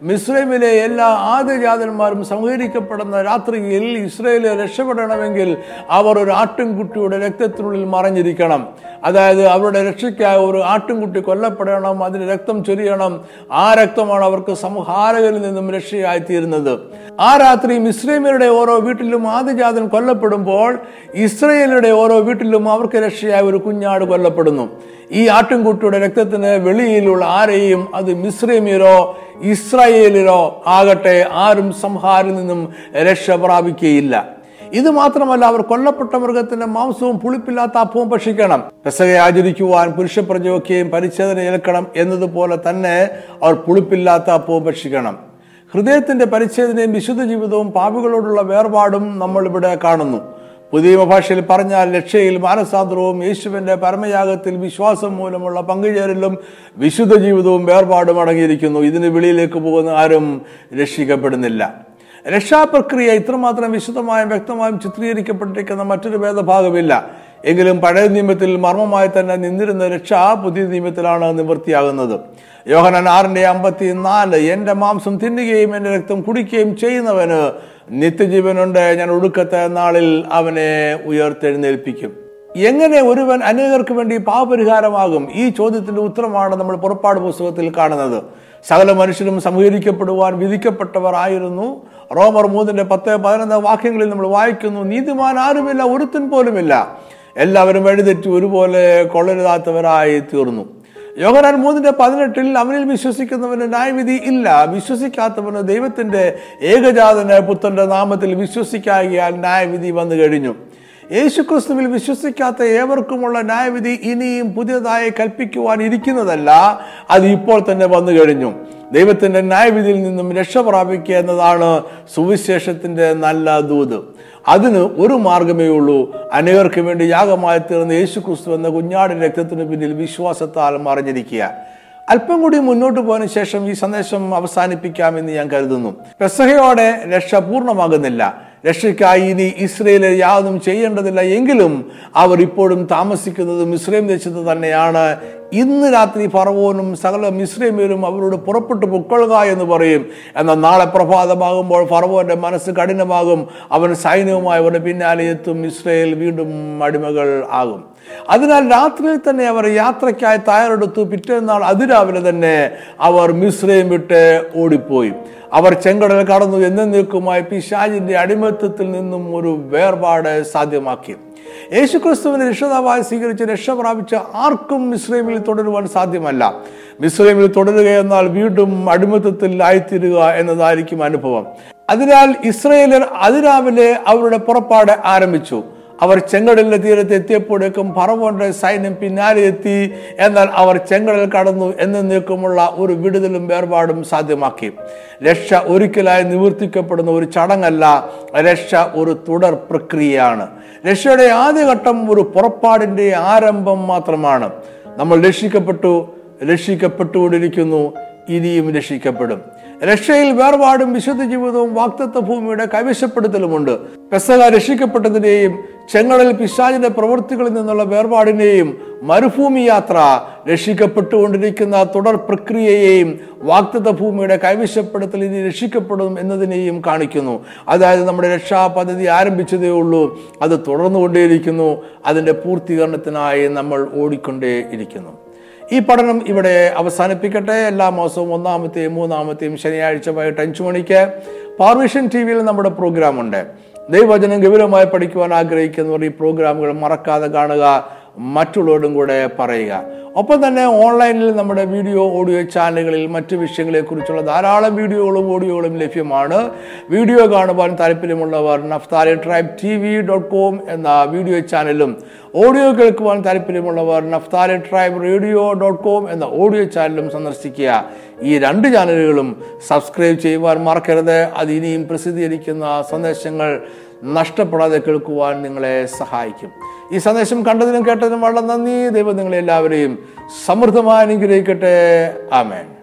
മിസ്രൈമിലെ എല്ലാ ആദ്യജാതന്മാരും സംഹരിക്കപ്പെടുന്ന രാത്രിയിൽ ഇസ്രയേൽ രക്ഷപ്പെടണമെങ്കിൽ അവർ ഒരു ആട്ടിൻകുട്ടിയുടെ രക്തത്തിനുള്ളിൽ മറഞ്ഞിരിക്കണം. അതായത് അവരുടെ രക്ഷയ്ക്കായി ഒരു ആട്ടിൻകുട്ടി കൊല്ലപ്പെടണം അതിന് രക്തം ചൊരിയണം. ആ രക്തമാണ് അവർക്ക് സംഹാരകരിൽ നിന്നും രക്ഷയായി തീരുന്നത് ആ രാത്രി മിസ്രൈമിയുടെ ഓരോ വീട്ടിലും ആദ്യജാതൻ കൊല്ലപ്പെടുമ്പോൾ ഇസ്രയേലിയുടെ ഓരോ വീട്ടിലും അവർക്ക് രക്ഷയായി ഒരു കുഞ്ഞാട് കൊല്ലപ്പെടുന്നു. ഈ ആട്ടിൻകുട്ടിയുടെ രക്തത്തിന് വെളിയിലുള്ള ആരെയും അത് മിശ്രമിയരോ ഇസ്രായേലിലോ ആകട്ടെ ആരും സംഹാരിൽ നിന്നും രക്ഷ പ്രാപിക്കുകയില്ല. ഇത് മാത്രമല്ല അവർ കൊല്ലപ്പെട്ട മൃഗത്തിന്റെ മാംസവും പുളിപ്പില്ലാത്ത അപ്പവും ഭക്ഷിക്കണം. പെസകെ ആചരിക്കുവാൻ പുരുഷപ്രജയൊക്കെയും പരിച്ഛേദന ഏൽക്കണം എന്നതുപോലെ തന്നെ അവർ പുളിപ്പില്ലാത്ത അപ്പവും ഭക്ഷിക്കണം. ഹൃദയത്തിന്റെ പരിച്ഛേദനയും വിശുദ്ധ ജീവിതവും പാപികളോടുള്ള വേർപാടും നമ്മൾ ഇവിടെ കാണുന്നു. പുതിയ ഭാഷയിൽ പറഞ്ഞാൽ രക്ഷയിൽ മാനസാന്തരവും യേശുവിന്റെ പരമയാഗത്തിൽ വിശ്വാസം മൂലമുള്ള പങ്കുചേരലും വിശുദ്ധ ജീവിതവും വേർപാടും അടങ്ങിയിരിക്കുന്നു. ഇതിന് വെളിയിലേക്ക് പോകുന്ന ആരും രക്ഷിക്കപ്പെടുന്നില്ല. രക്ഷാപ്രക്രിയ ഇത്രമാത്രം വിശുദ്ധമായും വ്യക്തമായും ചിത്രീകരിക്കപ്പെട്ടിരിക്കുന്ന മറ്റൊരു ഭേദഭാഗമില്ല. എങ്കിലും പഴയ നിയമത്തിൽ മർമ്മമായി തന്നെ നിന്നിരുന്ന രക്ഷ പുതിയ നിയമത്തിലാണ് നിവൃത്തിയാകുന്നത്. യോഹനൻ ആറിന്റെ അമ്പത്തി നാല് എന്റെ മാംസം തിന്നുകയും എന്റെ രക്തം കുടിക്കുകയും ചെയ്യുന്നവന് നിത്യജീവനുണ്ട് ഞാൻ ഒടുക്കത്തെ നാളിൽ അവനെ ഉയർത്തെഴുന്നേൽപ്പിക്കും. എങ്ങനെ ഒരുവൻ അനേകർക്ക് വേണ്ടി പാപപരിഹാരമാകും? ഈ ചോദ്യത്തിന്റെ ഉത്തരമാണ് നമ്മൾ പുറപ്പാട് പുസ്തകത്തിൽ കാണുന്നത്. സകല മനുഷ്യരും സംഹരിക്കപ്പെടുവാൻ വിധിക്കപ്പെട്ടവർ ആയിരുന്നു. റോമർ മൂന്നിന്റെ പത്ത് പതിനൊന്ന് വാക്യങ്ങളിൽ നമ്മൾ വായിക്കുന്നു നീതിമാൻ ആരുമില്ല ഒരുത്തൻ പോലുമില്ല. എല്ലാവരും വഴിതെറ്റി ഒരുപോലെ കൊള്ളരുതാത്തവരായി തീർന്നു. യോഹനാൻ മൂന്നിന്റെ പതിനെട്ടിൽ അവനിൽ വിശ്വസിക്കുന്നവന് ന്യായവിധി ഇല്ല. വിശ്വസിക്കാത്തവന് ദൈവത്തിന്റെ ഏകജാതന പുത്രന്റെ നാമത്തിൽ വിശ്വസിക്കാകിയാൽ ന്യായവിധി വന്നു കഴിഞ്ഞു. യേശുക്രിസ്തുവിൽ വിശ്വസിക്കാത്ത ഏവർക്കുമുള്ള ന്യായവിധി ഇനിയും പുതിയതായി കൽപ്പിക്കുവാൻ ഇരിക്കുന്നതല്ല അത് ഇപ്പോൾ തന്നെ വന്നു കഴിഞ്ഞു. ദൈവത്തിന്റെ ന്യായവിധിയിൽ നിന്നും രക്ഷ പ്രാപിക്കുക എന്നതാണ് സുവിശേഷത്തിന്റെ നല്ല ദൂത്. അതിന് ഒരു മാർഗമേ ഉള്ളൂ. അനേകർക്ക് വേണ്ടി യാഗമായി തീർന്ന യേശു ക്രിസ്തു എന്ന കുഞ്ഞാടി രക്തത്തിന് പിന്നിൽ വിശ്വാസത്താൽ മറിഞ്ഞിരിക്കുക. അല്പം കൂടി മുന്നോട്ട് പോയതിനു ശേഷം ഈ സന്ദേശം അവസാനിപ്പിക്കാമെന്ന് ഞാൻ കരുതുന്നു. പെസഹയോടെ രക്ഷ പൂർണമാകുന്നില്ല. രക്ഷയ്ക്കായി ഇനി ഇസ്രയേലിൽ യാതൊന്നും ചെയ്യേണ്ടതില്ല എങ്കിലും അവർ ഇപ്പോഴും താമസിക്കുന്നത് മിസ്രൈം ദേശത്ത് തന്നെയാണ്. ഇന്ന് രാത്രി ഫറവോനും സകല മിസ്രൈമേരും അവരോട് പുറപ്പെട്ടു പൊക്കൊള്ളുക എന്ന് പറയും. എന്നാൽ നാളെ പ്രഭാതമാകുമ്പോൾ ഫറവോന്റെ മനസ്സ് കഠിനമാകും. അവൻ സൈന്യവുമായി അവരുടെ പിന്നാലെ എത്തും. ഇസ്രയേൽ വീണ്ടും അടിമകൾ ആകും. അതിനാൽ രാത്രിയിൽ തന്നെ അവർ യാത്രയ്ക്കായി തയ്യാറെടുത്തു. പിറ്റേന്നാൾ അതിരാവിലെ തന്നെ അവർ മിശ്രയും വിട്ട് ഓടിപ്പോയി. അവർ ചെങ്കടൽ കടന്നു. എന്നേക്കുമായി പിശാജിന്റെ അടിമത്തത്തിൽ നിന്നും ഒരു വേർപാട് സാധ്യമാക്കി. യേശുക്രിസ്തുവിനെ രക്ഷതാവായി സ്വീകരിച്ച് രക്ഷ പ്രാപിച്ച ആർക്കും മിശ്രൈമിൽ തുടരുവാൻ സാധ്യമല്ല. മിശ്രൈമിൽ തുടരുക എന്നാൽ വീണ്ടും അടിമത്തത്തിൽ ആയിത്തീരുക എന്നതായിരിക്കും അനുഭവം. അതിനാൽ ഇസ്രയേലർ അതിരാവിലെ അവരുടെ പുറപ്പാട് ആരംഭിച്ചു. അവർ ചെങ്കടലിന്റെ തീരത്ത് എത്തിയപ്പോഴേക്കും പറവോന്റെ സൈന്യം പിന്നാലെ എത്തി. എന്നാൽ അവർ ചെങ്കടൽ കടന്നു എന്നേക്കുമുള്ള ഒരു വിടുതലും വേർപാടും സാധ്യമാക്കി. രക്ഷ ഒരിക്കലായി നിവർത്തിക്കപ്പെടുന്ന ഒരു ചടങ്ങല്ല രക്ഷ ഒരു തുടർ പ്രക്രിയയാണ്. രക്ഷയുടെ ആദ്യഘട്ടം ഒരു പുറപ്പാടിന്റെ ആരംഭം മാത്രമാണ്. നമ്മൾ രക്ഷിക്കപ്പെട്ടു രക്ഷിക്കപ്പെട്ടുകൊണ്ടിരിക്കുന്നു ഇനിയും രക്ഷിക്കപ്പെടും. രക്ഷയിൽ വേർപാടും വിശുദ്ധ ജീവിതവും വാക്തത്വ ഭൂമിയുടെ കൈവശപ്പെടുത്തലുമുണ്ട്. പെസക രക്ഷിക്കപ്പെട്ടതിനെയും ചെങ്ങടൽ പിശാചിന്റെ പ്രവൃത്തികളിൽ നിന്നുള്ള വേർപാടിനെയും മരുഭൂമി യാത്ര രക്ഷിക്കപ്പെട്ടുകൊണ്ടിരിക്കുന്ന തുടർ പ്രക്രിയയെയും വാക്തത്വ ഭൂമിയുടെ കൈവശപ്പെടുത്തൽ ഇനി രക്ഷിക്കപ്പെടും എന്നതിനെയും കാണിക്കുന്നു. അതായത് നമ്മുടെ രക്ഷാ പദ്ധതി ആരംഭിച്ചതേ ഉള്ളൂ. അത് തുടർന്നുകൊണ്ടേയിരിക്കുന്നു. അതിന്റെ പൂർത്തീകരണത്തിനായി നമ്മൾ ഓടിക്കൊണ്ടേയിരിക്കുന്നു. ഈ പഠനം ഇവിടെ അവസാനിപ്പിക്കട്ടെ. എല്ലാ മാസവും ഒന്നാമത്തെയും മൂന്നാമത്തെയും ശനിയാഴ്ച വൈകിട്ട് അഞ്ചു മണിക്ക് പാർവിഷൻ ടി വിയിൽ നമ്മുടെ പ്രോഗ്രാം ഉണ്ട് ദൈവവചനം ഗൗരവമായി പഠിക്കുവാൻ ആഗ്രഹിക്കുന്നവർ ഈ പ്രോഗ്രാമുകൾ മറക്കാതെ കാണുക മറ്റുള്ളവരോടും കൂടെ പറയുക. ഒപ്പം തന്നെ ഓൺലൈനിൽ നമ്മുടെ വീഡിയോ ഓഡിയോ ചാനലുകളിൽ മറ്റു വിഷയങ്ങളെക്കുറിച്ചുള്ള ധാരാളം വീഡിയോകളും ഓഡിയോകളും ലഭ്യമാണ്. വീഡിയോ കാണുവാൻ താല്പര്യമുള്ളവർ Naphtali tribe T V dot com എന്ന വീഡിയോ ചാനലും ഓഡിയോ കേൾക്കുവാൻ താല്പര്യമുള്ളവർ Naphtali tribe radio dot com എന്ന ഓഡിയോ ചാനലും സന്ദർശിക്കുക. ഈ രണ്ട് ചാനലുകളും സബ്സ്ക്രൈബ് ചെയ്യുവാൻ മറക്കരുത്. അത് ഇനിയും പ്രസിദ്ധീകരിക്കുന്ന സന്ദേശങ്ങൾ നഷ്ടപ്പെടാതെ കേൾക്കുവാൻ നിങ്ങളെ സഹായിക്കും. ഈ സന്ദേശം കണ്ടതിനും കേട്ടതിനും വളരെ നന്ദി. ദൈവം നിങ്ങളെ എല്ലാവരെയും സമൃദ്ധമായി അനുഗ്രഹിക്കട്ടെ. ആമേൻ.